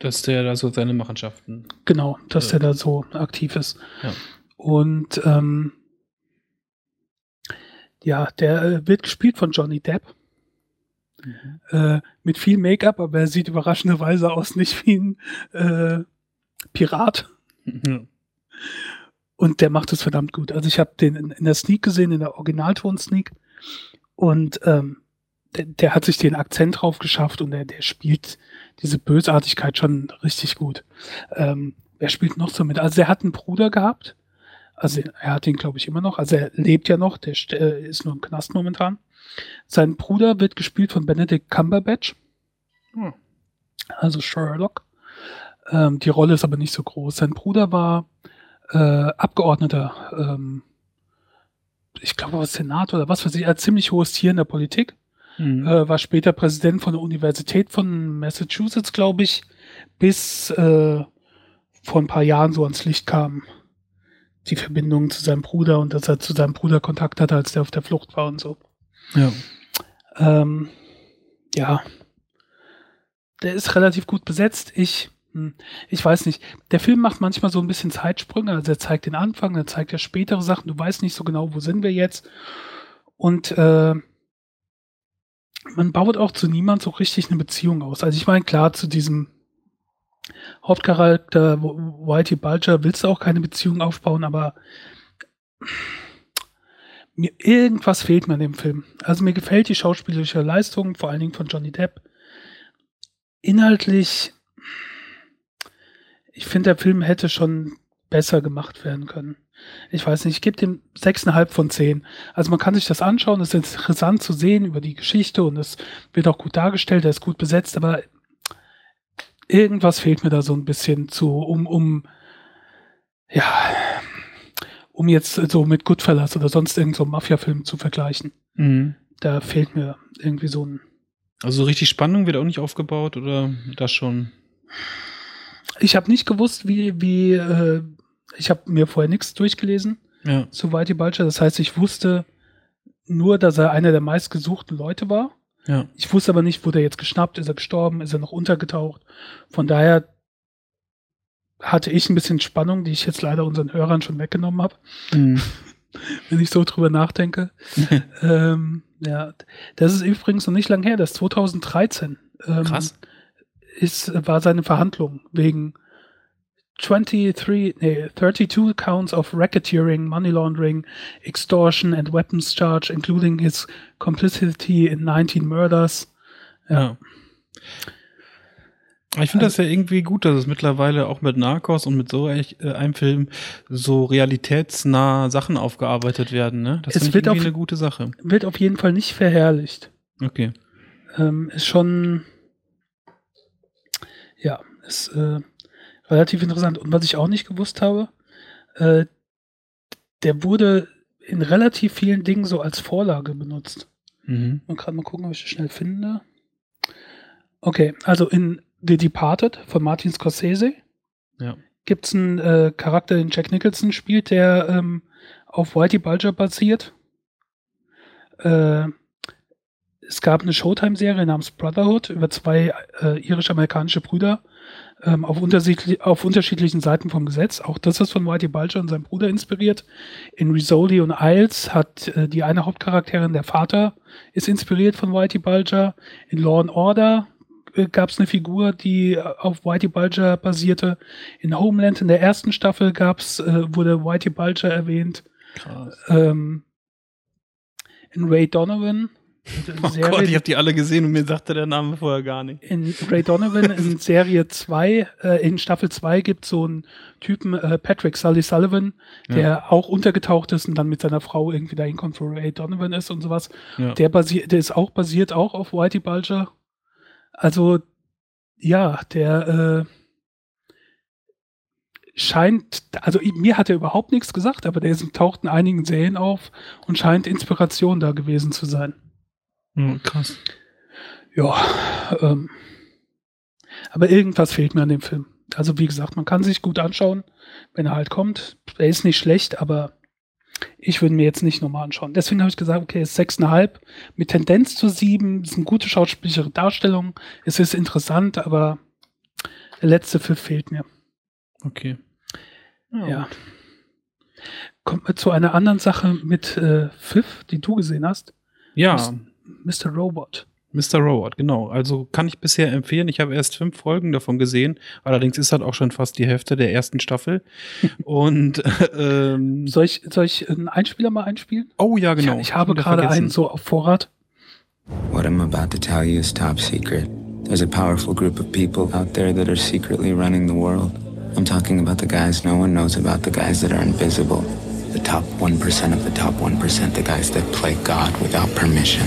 dass der da so seine Machenschaften. Genau, dass äh, der da so aktiv ist. Ja. Und ähm, ja, der äh, wird gespielt von Johnny Depp. Mhm. Äh, mit viel Make-up, aber er sieht überraschenderweise aus nicht wie ein äh, Pirat. Mhm. Und der macht es verdammt gut. Also ich habe den in, in, der Sneak gesehen, in der Originalton-Sneak. Und ähm, der, der, hat sich den Akzent drauf geschafft und der, der spielt diese Bösartigkeit schon richtig gut. Ähm, wer spielt noch so mit? Also er hat einen Bruder gehabt. Also er hat ihn, glaube ich, immer noch. Also er lebt ja noch, der äh, ist nur im Knast momentan. Sein Bruder wird gespielt von Benedict Cumberbatch. Hm. Also Sherlock. Ähm, die Rolle ist aber nicht so groß. Sein Bruder war äh, Abgeordneter, ähm, ich glaube, Senat oder was weiß ich, ein ziemlich hohes Tier in der Politik. Mhm. Äh, war später Präsident von der Universität von Massachusetts, glaube ich, bis äh, vor ein paar Jahren so ans Licht kam. Die Verbindung zu seinem Bruder und dass er zu seinem Bruder Kontakt hatte, als der auf der Flucht war und so. Ja. Ähm, ja. Der ist relativ gut besetzt. Ich, hm, ich weiß nicht. Der Film macht manchmal so ein bisschen Zeitsprünge. Also er zeigt den Anfang, dann zeigt er spätere Sachen. Du weißt nicht so genau, wo sind wir jetzt. Und äh, man baut auch zu niemand so richtig eine Beziehung aus. Also ich meine, klar, zu diesem Hauptcharakter Whitey Bulger willst du auch keine Beziehung aufbauen, aber mir irgendwas fehlt mir in dem Film. Also mir gefällt die schauspielerische Leistung, vor allen Dingen von Johnny Depp. Inhaltlich, ich finde, der Film hätte schon besser gemacht werden können. Ich weiß nicht, ich gebe dem 6,5 von 10. Also man kann sich das anschauen, es ist interessant zu sehen über die Geschichte und es wird auch gut dargestellt, er ist gut besetzt, aber irgendwas fehlt mir da so ein bisschen zu, um, um, ja, um jetzt so mit Goodfellas oder sonst irgendeinem so Mafia-Film zu vergleichen. Mhm. Da fehlt mir irgendwie so ein. Also so richtig Spannung wird auch nicht aufgebaut oder das schon? Ich habe nicht gewusst, wie, wie, äh, ich habe mir vorher nichts durchgelesen ja. zu Whitey Bulger. Das heißt, ich wusste nur, dass er einer der meistgesuchten Leute war. Ja. Ich wusste aber nicht, wurde er jetzt geschnappt, ist er gestorben, ist er noch untergetaucht. Von daher hatte ich ein bisschen Spannung, die ich jetzt leider unseren Hörern schon weggenommen habe. Mhm. [laughs] Wenn ich so drüber nachdenke. [laughs] ähm, ja, das ist übrigens noch nicht lang her, das ist 2013. Ähm, Krass. Ist, war seine Verhandlung wegen 23, nee, 32 counts of racketeering, money laundering, extortion and weapons charge, including his complicity in 19 murders. Ja. ja. Ich finde also, das ja irgendwie gut, dass es mittlerweile auch mit Narcos und mit so äh, einem Film so realitätsnah Sachen aufgearbeitet werden. Ne? Das ist irgendwie auf, eine gute Sache. Wird auf jeden Fall nicht verherrlicht. Okay. Ähm, ist schon, ja, ist äh, relativ interessant. Und was ich auch nicht gewusst habe, äh, der wurde in relativ vielen Dingen so als Vorlage benutzt. Mhm. Man kann mal gucken, ob ich das schnell finde. Okay, also in The Departed von Martin Scorsese ja. gibt es einen äh, Charakter, den Jack Nicholson spielt, der ähm, auf Whitey Bulger basiert. Äh, es gab eine Showtime-Serie namens Brotherhood über zwei äh, irisch-amerikanische Brüder, ähm, auf, auf, unterschiedlichen Seiten vom Gesetz. Auch das ist von Whitey Bulger und seinem Bruder inspiriert. In Rizzoli und Isles hat äh, die eine Hauptcharakterin, der Vater, ist inspiriert von Whitey Bulger. In Law and Order äh, gab es eine Figur, die äh, auf Whitey Bulger basierte. In Homeland in der ersten Staffel gab's, äh, wurde Whitey Bulger erwähnt. Krass. Ähm, in Ray Donovan Oh Serie, Gott, ich habe die alle gesehen und mir sagte der Name vorher gar nicht. In Ray Donovan in [laughs] Serie 2, äh, in Staffel 2 gibt es so einen Typen, äh, Patrick Sully Sullivan, der ja. auch untergetaucht ist und dann mit seiner Frau irgendwie dahin kommt, wo Ray Donovan ist und sowas. Ja. Der, basiert, der ist auch basiert auch auf Whitey Bulger. Also, ja, der äh, scheint, also mir hat er überhaupt nichts gesagt, aber der taucht in einigen Serien auf und scheint Inspiration da gewesen zu sein. Mhm, krass. Ja, ähm, aber irgendwas fehlt mir an dem Film. Also wie gesagt, man kann sich gut anschauen, wenn er halt kommt. Er ist nicht schlecht, aber ich würde mir jetzt nicht nochmal anschauen. Deswegen habe ich gesagt, okay, es ist sechseinhalb mit Tendenz zu sieben. Es ist eine gute schauspielerische Darstellung. Es ist interessant, aber der letzte Pfiff fehlt mir. Okay. Ja. ja. Kommt wir zu einer anderen Sache mit äh, Pfiff, die du gesehen hast. Ja. Mr. Robot. Mr. Robot, genau. Also kann ich bisher empfehlen. Ich habe erst fünf Folgen davon gesehen. Allerdings ist das auch schon fast die Hälfte der ersten Staffel. [laughs] Und ähm, soll ich soll ich einen Einspieler mal einspielen? Oh ja, genau. Ich, ich habe gerade einen so auf Vorrat. What I'm about to tell you is top secret. There's a powerful group of people out there that are secretly running the world. I'm talking about the guys no one knows about, the guys that are invisible. The top 1% of the top 1%, the guys that play God without permission.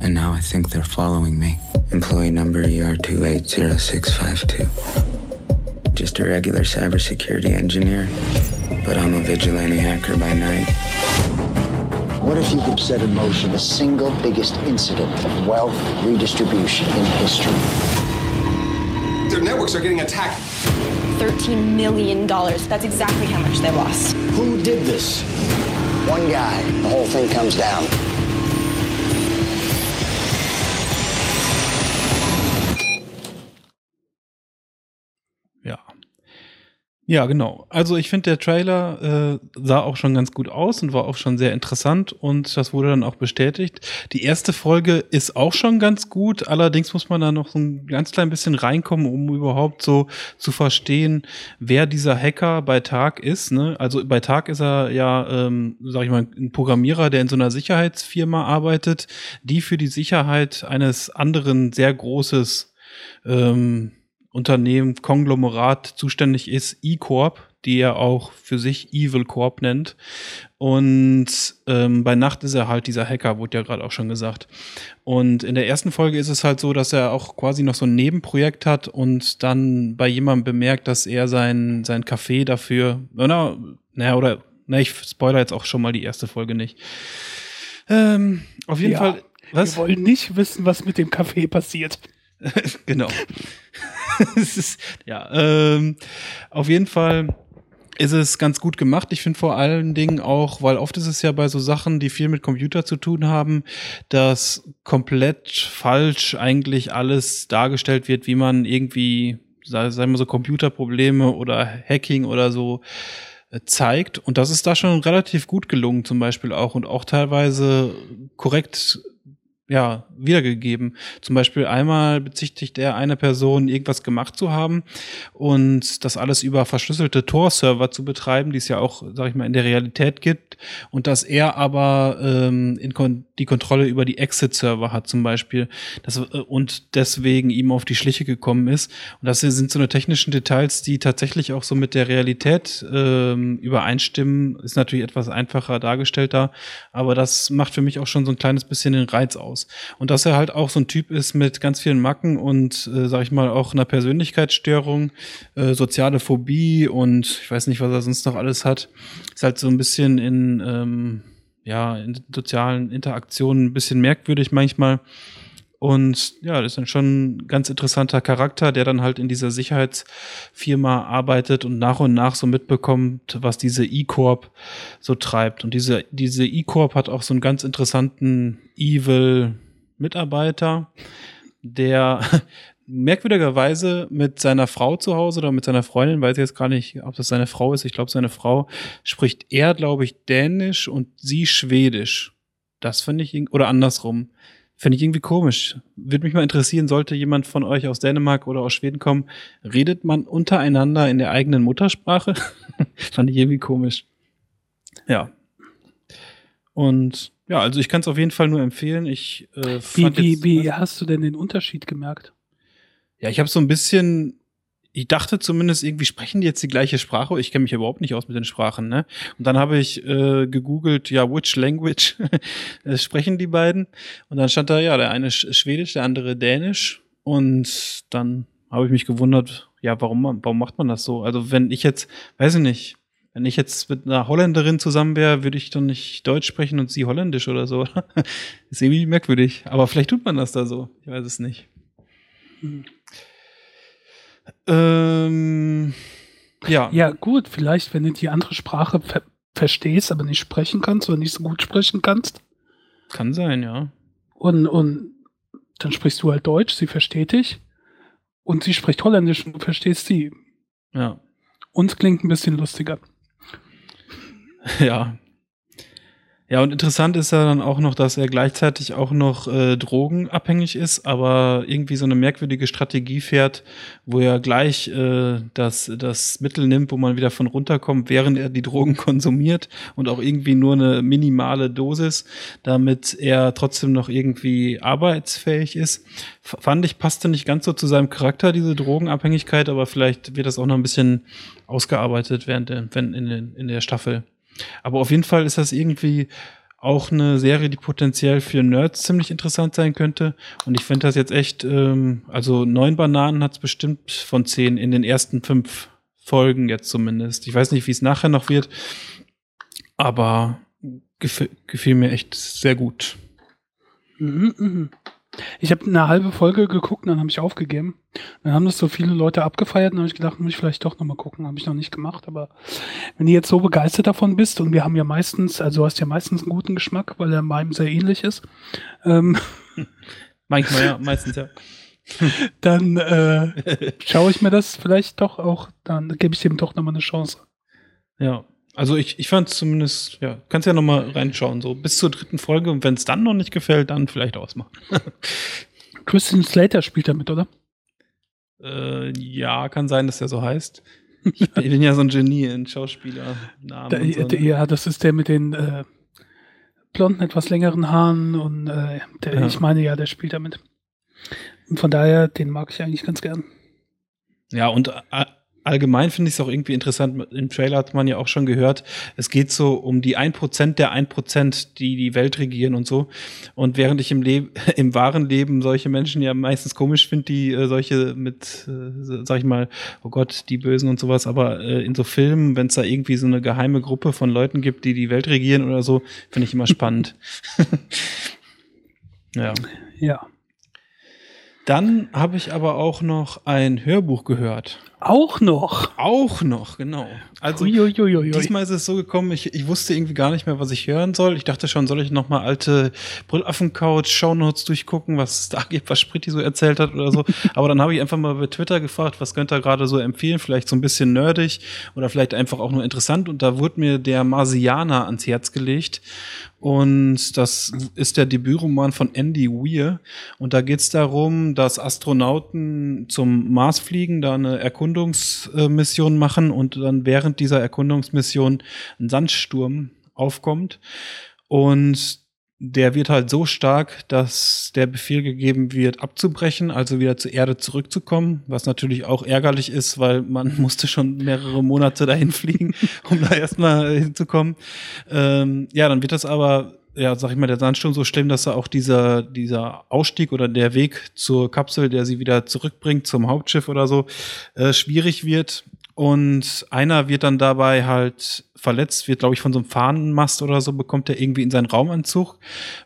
And now I think they're following me. Employee number ER280652. Just a regular cybersecurity engineer, but I'm a vigilante hacker by night. What if you could set in motion the single biggest incident of wealth redistribution in history? Their networks are getting attacked. $13 million. That's exactly how much they lost. Who did this? One guy. The whole thing comes down. Ja. Genau. Also ich finde, der Trailer äh, sah auch schon ganz gut aus und war auch schon sehr interessant und das wurde dann auch bestätigt. Die erste Folge ist auch schon ganz gut, allerdings muss man da noch so ein ganz klein bisschen reinkommen, um überhaupt so zu verstehen, wer dieser Hacker bei Tag ist. Ne? Also bei Tag ist er ja, ähm, sag ich mal, ein Programmierer, der in so einer Sicherheitsfirma arbeitet, die für die Sicherheit eines anderen sehr großes ähm, Unternehmen, Konglomerat zuständig ist, E-Corp, die er auch für sich Evil Corp nennt. Und ähm, bei Nacht ist er halt dieser Hacker, wurde ja gerade auch schon gesagt. Und in der ersten Folge ist es halt so, dass er auch quasi noch so ein Nebenprojekt hat und dann bei jemandem bemerkt, dass er sein, sein Café dafür, na, na oder, na, ich spoiler jetzt auch schon mal die erste Folge nicht. Ähm, auf jeden Ja, Fall, was? Wir wollen nicht wissen, was mit dem Kaffee passiert. [laughs] genau. [laughs] ist, ja, ähm, auf jeden Fall ist es ganz gut gemacht. Ich finde vor allen Dingen auch, weil oft ist es ja bei so Sachen, die viel mit Computer zu tun haben, dass komplett falsch eigentlich alles dargestellt wird, wie man irgendwie, sagen wir so, Computerprobleme oder Hacking oder so äh, zeigt. Und das ist da schon relativ gut gelungen, zum Beispiel auch und auch teilweise korrekt ja, wiedergegeben. Zum Beispiel einmal bezichtigt er eine Person, irgendwas gemacht zu haben und das alles über verschlüsselte Tor-Server zu betreiben, die es ja auch, sag ich mal, in der Realität gibt und dass er aber ähm, kon die Kontrolle über die Exit-Server hat zum Beispiel das, äh, und deswegen ihm auf die Schliche gekommen ist. Und das sind so eine technischen Details, die tatsächlich auch so mit der Realität ähm, übereinstimmen. Ist natürlich etwas einfacher dargestellt da, aber das macht für mich auch schon so ein kleines bisschen den Reiz aus. Und dass er halt auch so ein Typ ist mit ganz vielen Macken und, äh, sag ich mal, auch einer Persönlichkeitsstörung, äh, soziale Phobie und ich weiß nicht, was er sonst noch alles hat, ist halt so ein bisschen in, ähm, ja, in sozialen Interaktionen ein bisschen merkwürdig manchmal. Und ja, das ist dann schon ein ganz interessanter Charakter, der dann halt in dieser Sicherheitsfirma arbeitet und nach und nach so mitbekommt, was diese E-Corp so treibt. Und diese, diese E-Corp hat auch so einen ganz interessanten Evil-Mitarbeiter, der [laughs] merkwürdigerweise mit seiner Frau zu Hause oder mit seiner Freundin, weiß ich jetzt gar nicht, ob das seine Frau ist. Ich glaube, seine Frau spricht er, glaube ich, Dänisch und sie Schwedisch. Das finde ich, oder andersrum. Finde ich irgendwie komisch. Würde mich mal interessieren, sollte jemand von euch aus Dänemark oder aus Schweden kommen, redet man untereinander in der eigenen Muttersprache? [laughs] Fand ich irgendwie komisch. Ja. Und ja, also ich kann es auf jeden Fall nur empfehlen. Ich äh, Wie, wie, jetzt- wie hast du denn den Unterschied gemerkt? ja, ich habe so ein bisschen, ich dachte zumindest irgendwie sprechen die jetzt die gleiche Sprache. Ich kenne mich überhaupt nicht aus mit den Sprachen, ne? Und dann habe ich äh, gegoogelt, ja, which language [laughs] äh, sprechen die beiden? Und dann stand da, ja, der eine Sch- Schwedisch, der andere Dänisch. Und dann habe ich mich gewundert, ja, warum, warum macht man das so? Also wenn ich jetzt, weiß ich nicht, wenn ich jetzt mit einer Holländerin zusammen wäre, würde ich doch nicht Deutsch sprechen und sie Holländisch oder so. [laughs] ist irgendwie merkwürdig. Aber vielleicht tut man das da so. Ich weiß es nicht. Ähm, ja. Ja, gut, vielleicht, wenn du die andere Sprache ver verstehst, aber nicht sprechen kannst oder nicht so gut sprechen kannst. Kann sein, ja. Und, und dann sprichst du halt Deutsch, sie versteht dich. Und sie spricht Holländisch und du verstehst sie. Ja. Uns klingt ein bisschen lustiger. [laughs] Ja. Ja, und interessant ist ja dann auch noch, dass er gleichzeitig auch noch äh, drogenabhängig ist, aber irgendwie so eine merkwürdige Strategie fährt, wo er gleich äh, das, das Mittel nimmt, wo man wieder von runterkommt, während er die Drogen [laughs] konsumiert und auch irgendwie nur eine minimale Dosis, damit er trotzdem noch irgendwie arbeitsfähig ist. F fand ich, passte nicht ganz so zu seinem Charakter, diese Drogenabhängigkeit, aber vielleicht wird das auch noch ein bisschen ausgearbeitet während der, wenn in, den, in der Staffel. Aber auf jeden Fall ist das irgendwie auch eine Serie, die potenziell für Nerds ziemlich interessant sein könnte. Und ich finde das jetzt echt, ähm, also neun Bananen hat es bestimmt von zehn in den ersten fünf Folgen jetzt zumindest. Ich weiß nicht, wie es nachher noch wird, aber gef gefiel mir echt sehr gut. Mhm, mhm. Ich habe eine halbe Folge geguckt und dann habe ich aufgegeben. Dann haben das so viele Leute abgefeiert und dann habe ich gedacht, muss ich vielleicht doch nochmal gucken. Habe ich noch nicht gemacht, aber wenn du jetzt so begeistert davon bist und wir haben ja meistens, also du hast ja meistens einen guten Geschmack, weil er meinem sehr ähnlich ist. Ähm, [laughs] Manchmal ja, meistens ja. [laughs] dann äh, [laughs] schaue ich mir das vielleicht doch auch, dann gebe ich dem doch nochmal eine Chance. Ja, also ich, ich fand es zumindest, ja, kannst ja nochmal reinschauen, so bis zur dritten Folge und wenn es dann noch nicht gefällt, dann vielleicht ausmachen. [laughs] Christian Slater spielt damit, oder? Äh, ja, kann sein, dass er so heißt. [laughs] Ich bin ja so ein Genie in Schauspielernamen. Da, so, ne? Ja, das ist der mit den äh, blonden, etwas längeren Haaren und äh, der, ja. ich meine ja, der spielt damit. Und von daher, den mag ich eigentlich ganz gern. Ja, und äh, allgemein finde ich es auch irgendwie interessant. Im Trailer hat man ja auch schon gehört, es geht so um die 1% der 1%, die die Welt regieren und so. Und während ich im, Leben, [laughs] im wahren Leben solche Menschen ja meistens komisch finde, die äh, solche mit, äh, sag ich mal, oh Gott, die Bösen und sowas, aber äh, in so Filmen, wenn es da irgendwie so eine geheime Gruppe von Leuten gibt, die die Welt regieren oder so, finde ich immer spannend. [laughs] ja. Ja. Dann habe ich aber auch noch ein Hörbuch gehört. Auch noch? Auch noch, genau. Also Uiuiuiui. diesmal ist es so gekommen, ich, ich wusste irgendwie gar nicht mehr, was ich hören soll. Ich dachte schon, soll ich noch mal alte Brüllaffen-Couch, Shownotes durchgucken, was es da [laughs] gibt, was Spritti so erzählt hat oder so. [laughs] Aber dann habe ich einfach mal bei Twitter gefragt, was könnt ihr gerade so empfehlen? Vielleicht so ein bisschen nerdig oder vielleicht einfach auch nur interessant. Und da wurde mir der Marsianer ans Herz gelegt. Und das ist der Debütroman von Andy Weir. Und da geht es darum, dass Astronauten zum Mars fliegen, da eine Erkundungsmission machen und dann während dieser Erkundungsmission ein Sandsturm aufkommt. Und der wird halt so stark, dass der Befehl gegeben wird, abzubrechen, also wieder zur Erde zurückzukommen, was natürlich auch ärgerlich ist, weil man [laughs] musste schon mehrere Monate dahin fliegen, [laughs] um da erstmal hinzukommen. Ähm, ja, dann wird das aber, ja, sag ich mal, der Sandsturm so schlimm, dass er auch dieser, dieser Ausstieg oder der Weg zur Kapsel, der sie wieder zurückbringt zum Hauptschiff oder so, äh, schwierig wird. Und einer wird dann dabei halt verletzt, wird, glaube ich, von so einem Fahnenmast oder so, bekommt er irgendwie in seinen Raumanzug.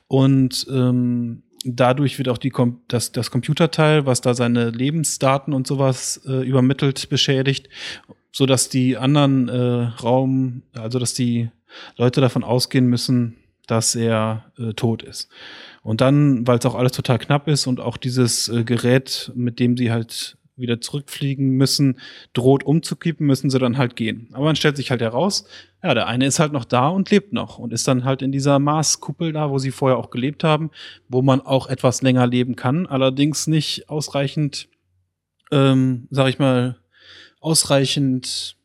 Und ähm, dadurch wird auch die Com das, das Computerteil, was da seine Lebensdaten und sowas äh, übermittelt, beschädigt, so dass die anderen äh, Raum, also dass die Leute davon ausgehen müssen, dass er äh, tot ist. Und dann, weil es auch alles total knapp ist und auch dieses äh, Gerät, mit dem sie halt wieder zurückfliegen müssen, droht umzukippen, müssen sie dann halt gehen. Aber dann stellt sich halt heraus, ja, der eine ist halt noch da und lebt noch und ist dann halt in dieser Marskuppel da, wo sie vorher auch gelebt haben, wo man auch etwas länger leben kann, allerdings nicht ausreichend, ähm, sag ich mal, ausreichend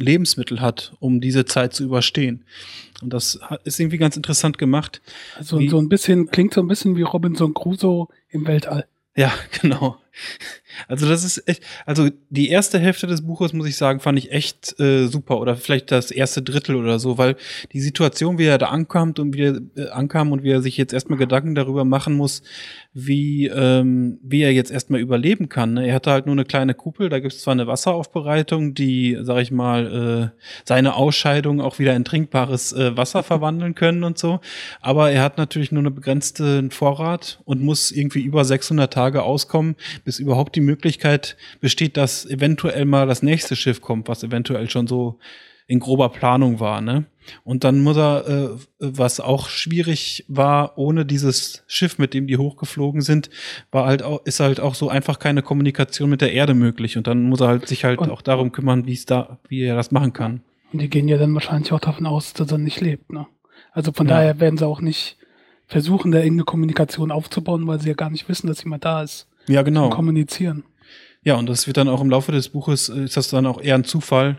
Lebensmittel hat, um diese Zeit zu überstehen. Und das ist irgendwie ganz interessant gemacht. Also so ein bisschen, klingt so ein bisschen wie Robinson Crusoe im Weltall. Ja, [laughs] genau. Also das ist echt, also die erste Hälfte des Buches, muss ich sagen, fand ich echt äh, super oder vielleicht das erste Drittel oder so, weil die Situation, wie er da ankommt und wie er äh, ankam und wie er sich jetzt erstmal Gedanken darüber machen muss, wie, ähm, wie er jetzt erstmal überleben kann. Ne? Er hatte halt nur eine kleine Kuppel, da gibt es zwar eine Wasseraufbereitung, die, sag ich mal, äh, seine Ausscheidung auch wieder in trinkbares äh, Wasser verwandeln können und so, aber er hat natürlich nur einen begrenzten Vorrat und muss irgendwie über 600 Tage auskommen, bis überhaupt die Möglichkeit besteht, dass eventuell mal das nächste Schiff kommt, was eventuell schon so in grober Planung war, ne? Und dann muss er, äh, was auch schwierig war, ohne dieses Schiff, mit dem die hochgeflogen sind, war halt auch, ist halt auch so einfach keine Kommunikation mit der Erde möglich. Und dann muss er halt sich halt und, auch darum kümmern, wie es da, wie er das machen kann. Und die gehen ja dann wahrscheinlich auch davon aus, dass er nicht lebt, ne? Also von ja. daher werden sie auch nicht versuchen, da irgendeine Kommunikation aufzubauen, weil sie ja gar nicht wissen, dass jemand da ist. Ja, genau. Kommunizieren. Ja, und das wird dann auch im Laufe des Buches, äh, ist das dann auch eher ein Zufall,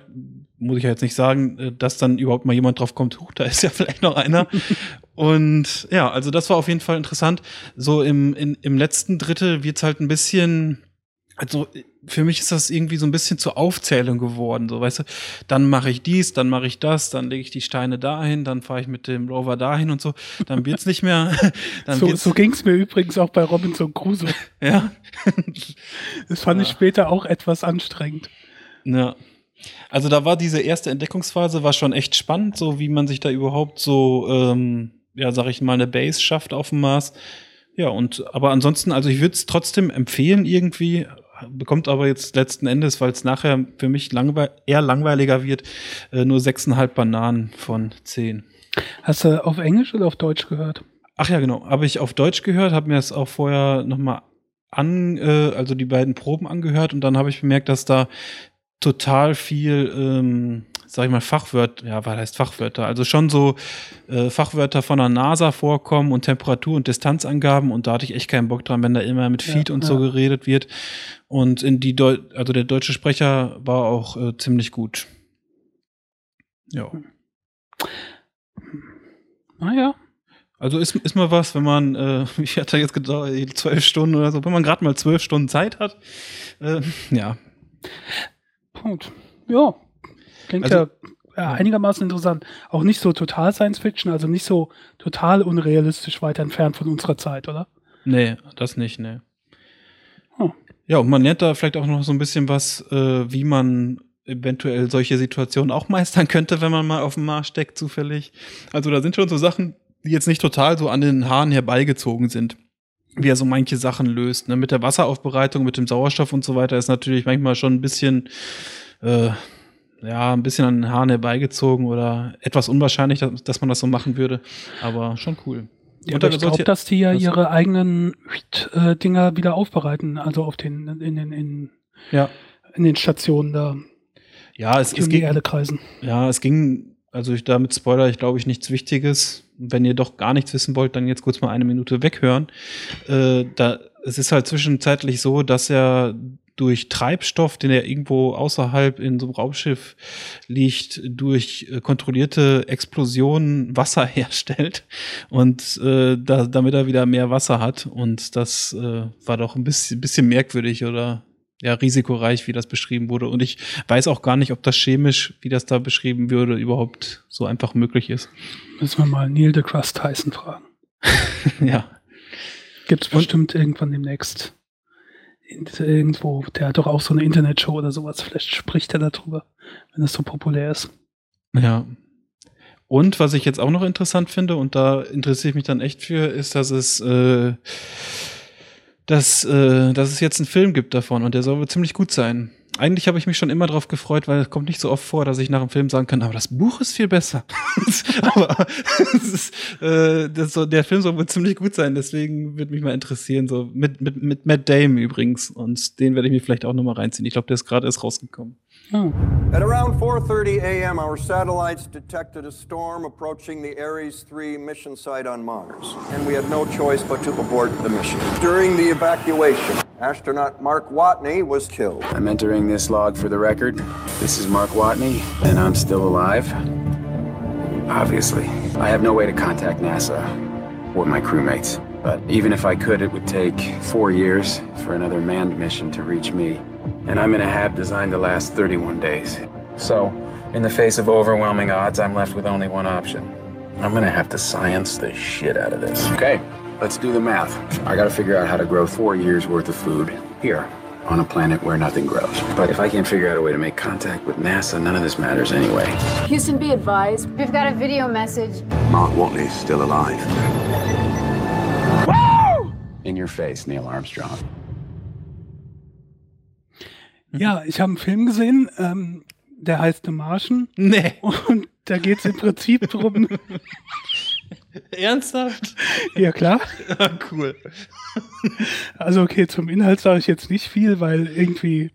muss ich ja jetzt nicht sagen, äh, dass dann überhaupt mal jemand drauf kommt, huch, da ist ja [laughs] vielleicht noch einer. und ja, also das war auf jeden Fall interessant. So im, in, im letzten Drittel wird's halt ein bisschen, also für mich ist das irgendwie so ein bisschen zur Aufzählung geworden. So, weißt du, dann mache ich dies, dann mache ich das, dann lege ich die Steine dahin, dann fahre ich mit dem Rover dahin und so. Dann wird's nicht mehr. [laughs] Dann so so ging's mir übrigens auch bei Robinson Crusoe. [laughs] ja. das fand ja. ich später auch etwas anstrengend. Ja. Also da war diese erste Entdeckungsphase war schon echt spannend, so wie man sich da überhaupt so, ähm, ja, sag ich mal, eine Base schafft auf dem Mars. Ja, und aber ansonsten, also ich würde es trotzdem empfehlen irgendwie, bekommt aber jetzt letzten Endes, weil es nachher für mich langwe eher langweiliger wird, äh, nur sechseinhalb Bananen von zehn. Hast du auf Englisch oder auf Deutsch gehört? Ach ja, genau. Habe ich auf Deutsch gehört, habe mir das auch vorher nochmal an, äh, also die beiden Proben angehört und dann habe ich bemerkt, dass da total viel, ähm, sag ich mal, Fachwörter, ja, was heißt Fachwörter? Also schon so äh, Fachwörter von der NASA vorkommen und Temperatur- und Distanzangaben und da hatte ich echt keinen Bock dran, wenn da immer mit Feed ja, und ja. so geredet wird. Und in die Deu also der deutsche Sprecher war auch äh, ziemlich gut. Ja. Naja. Also ist, ist mal was, wenn man, äh, [laughs] ich hatte jetzt gedacht, zwölf Stunden oder so, wenn man gerade mal zwölf Stunden Zeit hat. Äh, ja. Punkt. Ja. Klingt also, ja, einigermaßen interessant. Auch nicht so total Science Fiction, also nicht so total unrealistisch weit entfernt von unserer Zeit, oder? Nee, das nicht, nee. Oh. Ja, und man lernt da vielleicht auch noch so ein bisschen was, äh, wie man eventuell solche Situationen auch [laughs] meistern könnte, wenn man mal auf dem Mars steckt, zufällig. Also da sind schon so Sachen, die jetzt nicht total so an den Haaren herbeigezogen sind wie er so manche Sachen löst. Ne? Mit der Wasseraufbereitung, mit dem Sauerstoff und so weiter ist natürlich manchmal schon ein bisschen, äh, ja, ein bisschen an den Haaren herbeigezogen oder etwas unwahrscheinlich, dass, dass man das so machen würde. Aber schon cool. Ja, aber ich glaube, dass die ja ihre eigenen äh, Dinger wieder aufbereiten, also auf den, in den, in, ja. in den Stationen da. Ja, es, es ging, Erde kreisen. Ja, es ging, also ich, damit Spoiler ich glaube ich nichts Wichtiges. Wenn ihr doch gar nichts wissen wollt, dann jetzt kurz mal eine Minute weghören. Äh, da, es ist halt zwischenzeitlich so, dass er durch Treibstoff, den er irgendwo außerhalb in so einem Raumschiff liegt, durch äh, kontrollierte Explosionen [laughs] Wasser herstellt und äh, da, damit er wieder mehr Wasser hat. Und das äh, war doch ein bisschen, bisschen merkwürdig oder ja, risikoreich, wie das beschrieben wurde. Und ich weiß auch gar nicht, ob das chemisch, wie das da beschrieben würde, überhaupt so einfach möglich ist. Müssen wir mal Neil deGrasse Tyson fragen. [laughs] ja. Gibt es bestimmt irgendwann demnächst irgendwo, der hat doch auch so eine Internetshow oder sowas. Vielleicht spricht er darüber, wenn es so populär ist. Ja. Und was ich jetzt auch noch interessant finde, und da interessiere ich mich dann echt für, ist, dass es äh, dass, äh, dass es jetzt einen Film gibt davon und der soll wohl ziemlich gut sein. Eigentlich habe ich mich schon immer darauf gefreut, weil es kommt nicht so oft vor, dass ich nach dem Film sagen kann, aber das Buch ist viel besser. [laughs] aber ist, äh, soll, der Film soll wohl ziemlich gut sein, deswegen würde mich mal interessieren, so mit, mit, mit Matt Damon übrigens. Und den werde ich mir vielleicht auch nochmal reinziehen. Ich glaube, der ist gerade erst rausgekommen. Oh. At around 4:30 a.m., our satellites detected a storm approaching the Ares 3 mission site on Mars, and we had no choice but to abort the mission. During the evacuation, astronaut Mark Watney was killed. I'm entering this log for the record. This is Mark Watney, and I'm still alive. Obviously, I have no way to contact NASA or my crewmates. But even if I could, it would take four years for another manned mission to reach me and I'm in a hab designed to last 31 days. So, in the face of overwhelming odds, I'm left with only one option. I'm gonna have to science the shit out of this. Okay, let's do the math. I gotta figure out how to grow four years worth of food here on a planet where nothing grows. But if I can't figure out a way to make contact with NASA, none of this matters anyway. Houston, be advised. We've got a video message. Mark Watley's still alive. Woo! In your face, Neil Armstrong. Ja, ich habe einen Film gesehen, ähm, der heißt The Martian. Nee. Und da geht es im Prinzip drum. [laughs] Ernsthaft? Ja, klar. Ja, cool. Also, okay, zum Inhalt sage ich jetzt nicht viel, weil irgendwie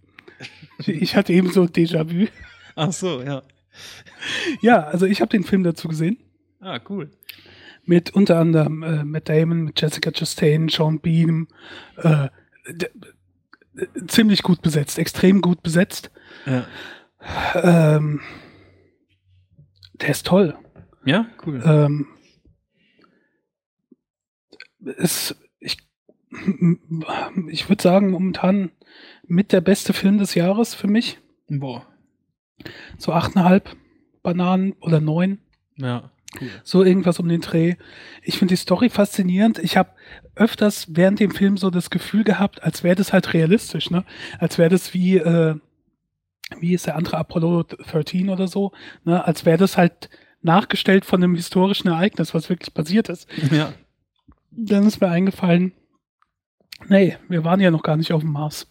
ich hatte eben so Déjà-vu. Ach so, ja. Ja, also ich habe den Film dazu gesehen. Ah, cool. Mit unter anderem äh, Matt Damon, mit Jessica Chastain, Sean Bean, äh, ziemlich gut besetzt, extrem gut besetzt. Ja. Ähm, der ist toll. Ja, cool. Ähm, ist, ich ich würde sagen, momentan mit der beste Film des Jahres für mich. Boah. So achteinhalb Bananen oder neun. Ja. Cool. So irgendwas um den Dreh. Ich finde die Story faszinierend. Ich habe öfters während dem Film so das Gefühl gehabt, als wäre das halt realistisch, ne? Als wäre das wie, äh, wie ist der andere Apollo 13 oder so, ne? Als wäre das halt nachgestellt von einem historischen Ereignis, was wirklich passiert ist. Ja. Dann ist mir eingefallen, nee, wir waren ja noch gar nicht auf dem Mars.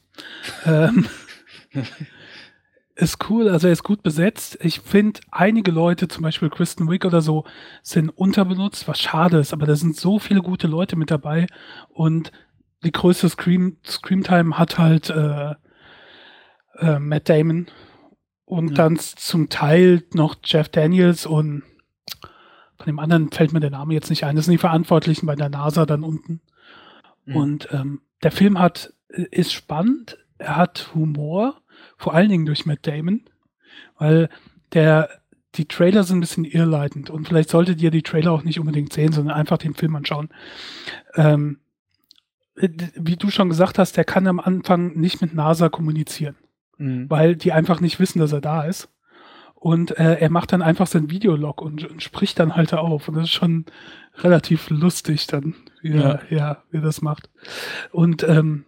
ähm, [laughs] ist cool, also er ist gut besetzt. Ich finde, einige Leute, zum Beispiel Kristen Wick oder so, sind unterbenutzt, was schade ist, aber da sind so viele gute Leute mit dabei und die größte Scream, Screamtime hat halt äh, äh, Matt Damon und ja. dann zum Teil noch Jeff Daniels und von dem anderen fällt mir der Name jetzt nicht ein. Das sind die Verantwortlichen bei der NASA dann unten. Mhm. Und ähm, der Film hat ist spannend, er hat Humor, vor allen Dingen durch Matt Damon, weil der die Trailer sind ein bisschen irrleitend und vielleicht solltet ihr die Trailer auch nicht unbedingt sehen, sondern einfach den Film anschauen. Ähm, wie du schon gesagt hast, der kann am Anfang nicht mit NASA kommunizieren, mhm. weil die einfach nicht wissen, dass er da ist. Und äh, er macht dann einfach sein Videolog und, und, spricht dann halt auf. Und das ist schon relativ lustig dann, wie, ja. er, ja, wie er das macht. Und ähm,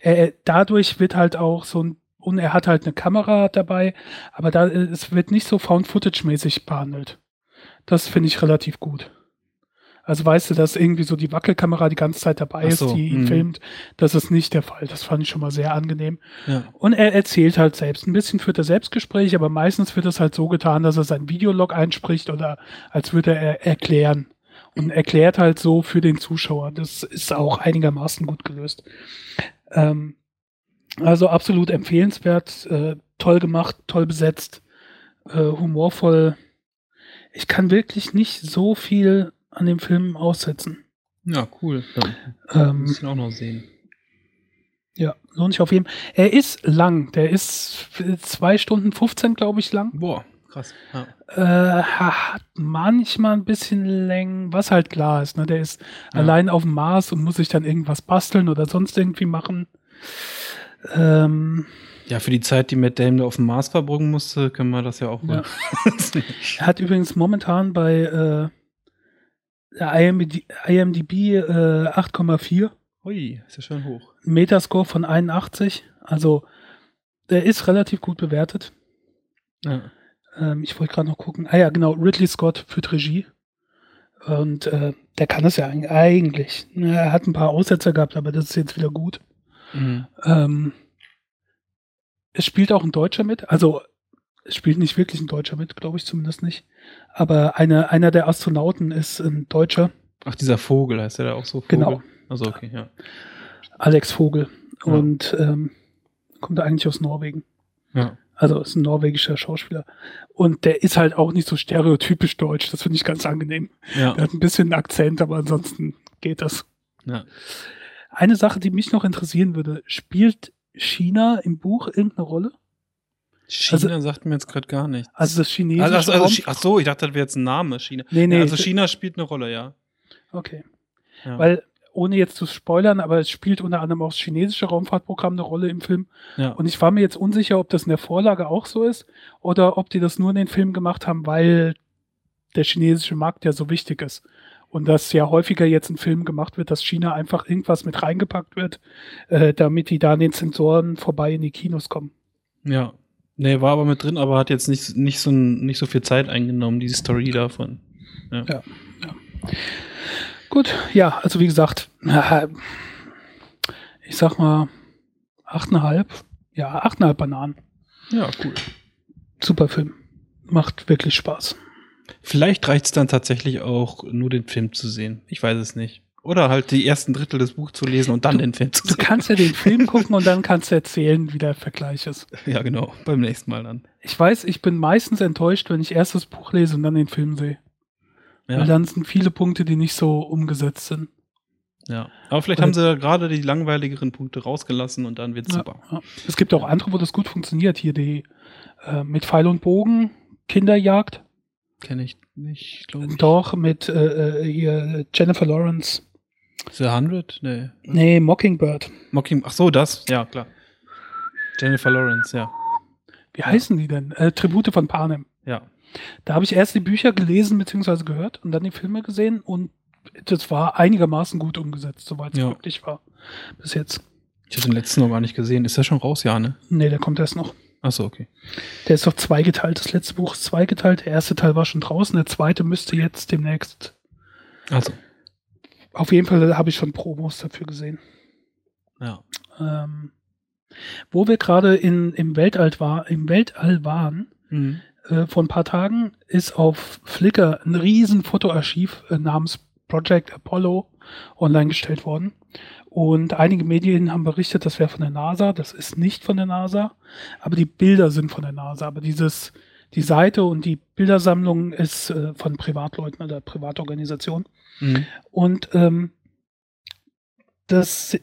er, dadurch wird halt auch so ein und er hat halt eine Kamera dabei, aber da es wird nicht so Found-Footage-mäßig behandelt. Das finde ich relativ gut. Also weißt du, dass irgendwie so die Wackelkamera die ganze Zeit dabei so, ist, die ihn mhm. filmt. Das ist nicht der Fall. Das fand ich schon mal sehr angenehm. Ja. Und er erzählt halt selbst. Ein bisschen führt er Selbstgespräche, aber meistens wird es halt so getan, dass er sein Videolog einspricht oder als würde er erklären. Und erklärt halt so für den Zuschauer. Das ist auch einigermaßen gut gelöst. Ähm, also absolut empfehlenswert, äh, toll gemacht, toll besetzt, äh, humorvoll. Ich kann wirklich nicht so viel an dem Film aussetzen. Ja, cool. Ja, ähm, muss ich auch noch sehen. Ja, lohnt sich auf jeden Fall. Er ist lang. Der ist zwei Stunden 15, glaube ich, lang. Boah, krass. Ja. Äh, hat manchmal ein bisschen Längen, was halt klar ist. Ne? Der ist ja. allein auf dem Mars und muss sich dann irgendwas basteln oder sonst irgendwie machen. Ähm, ja, für die Zeit, die Matt Damon da auf dem Mars verbringen musste, können wir das ja auch. Ja. er hat übrigens momentan bei äh, IMDb, IMDb äh, 8,4. Ui, ist ja schon hoch. Metascore von 81. Also, der ist relativ gut bewertet. Ja. Ähm, ich wollte gerade noch gucken. Ah ja, genau, Ridley Scott für Regie. Und äh, der kann das ja eigentlich. Er hat ein paar Aussetzer gehabt, aber das ist jetzt wieder gut. Mhm. Ähm, es spielt auch ein Deutscher mit, also es spielt nicht wirklich ein Deutscher mit, glaube ich zumindest nicht. Aber eine, einer der Astronauten ist ein Deutscher. Ach, dieser Vogel heißt der da auch so? Vogel? Genau. Also okay, ja. Alex Vogel. Ja. Und ähm, kommt er eigentlich aus Norwegen. Ja. Also ist ein norwegischer Schauspieler. Und der ist halt auch nicht so stereotypisch deutsch. Das finde ich ganz angenehm. Ja. Der hat ein bisschen einen Akzent, aber ansonsten geht das. Ja. Eine Sache, die mich noch interessieren würde, spielt China im Buch irgendeine Rolle? China also, sagt mir jetzt gerade gar nichts. Also das chinesische also, also, Ach so, ich dachte, das wäre jetzt ein Name, China. Nee, nee. Ja, also China spielt eine Rolle, ja. Okay. Ja. Weil, ohne jetzt zu spoilern, aber es spielt unter anderem auch das chinesische Raumfahrtprogramm eine Rolle im Film. Ja. Und ich war mir jetzt unsicher, ob das in der Vorlage auch so ist oder ob die das nur in den Film gemacht haben, weil der chinesische Markt ja so wichtig ist. Und dass ja häufiger jetzt ein Film gemacht wird, dass China einfach irgendwas mit reingepackt wird, äh, damit die da an den Sensoren vorbei in die Kinos kommen. Ja. Nee, war aber mit drin, aber hat jetzt nicht, nicht, so, nicht so viel Zeit eingenommen, diese Story davon. Ja. ja, ja. Gut, ja, also wie gesagt, [laughs] ich sag mal, achteinhalb, ja, achteinhalb Bananen. Ja, cool. Super Film. Macht wirklich Spaß. Vielleicht reicht es dann tatsächlich auch, nur den Film zu sehen. Ich weiß es nicht. Oder halt die ersten Drittel des Buchs zu lesen und dann du, den Film zu sehen. Du kannst ja den Film [laughs] gucken und dann kannst du erzählen, wie der Vergleich ist. Ja, genau. Beim nächsten Mal dann. Ich weiß, ich bin meistens enttäuscht, wenn ich erst das Buch lese und dann den Film sehe. Ja. Weil dann sind viele Punkte, die nicht so umgesetzt sind. Ja, aber vielleicht Oder haben sie gerade die langweiligeren Punkte rausgelassen und dann wird's ja, super. Ja. Es gibt auch andere, wo das gut funktioniert. Hier die äh, mit Pfeil und Bogen, Kinderjagd. Kenne ich nicht, glaube ich. Doch, mit äh, äh hier Jennifer Lawrence. The Hundred? Nee. Nee, Mockingbird. Mocking, ach so, das, ja, klar. Jennifer Lawrence, ja. Wie heißen die denn? Äh, Tribute von Panem. Ja. Da habe ich erst die Bücher gelesen bzw. gehört und dann die Filme gesehen und das war einigermaßen gut umgesetzt, soweit es ja. wirklich war. Bis jetzt. Ich habe den letzten noch gar nicht gesehen. Ist der schon raus, ja, ne? Nee, der kommt erst noch. Achso, okay. Der ist doch zweigeteilt. Das letzte Buch ist zweigeteilt. Der erste Teil war schon draußen. Der zweite müsste jetzt demnächst. Also. Auf jeden Fall habe ich schon Promos dafür gesehen. Ja. Ähm, wo wir gerade im Weltall, war, im Weltall waren, mhm. Äh, vor ein paar Tagen ist auf Flickr ein riesen Fotoarchiv äh, namens Project Apollo online gestellt worden. Und einige Medien haben berichtet, das wäre von der NASA. Das ist nicht von der NASA, aber die Bilder sind von der NASA. Aber dieses, die Seite und die Bildersammlung ist äh, von Privatleuten oder Privatorganisationen. Mhm. Und ähm, das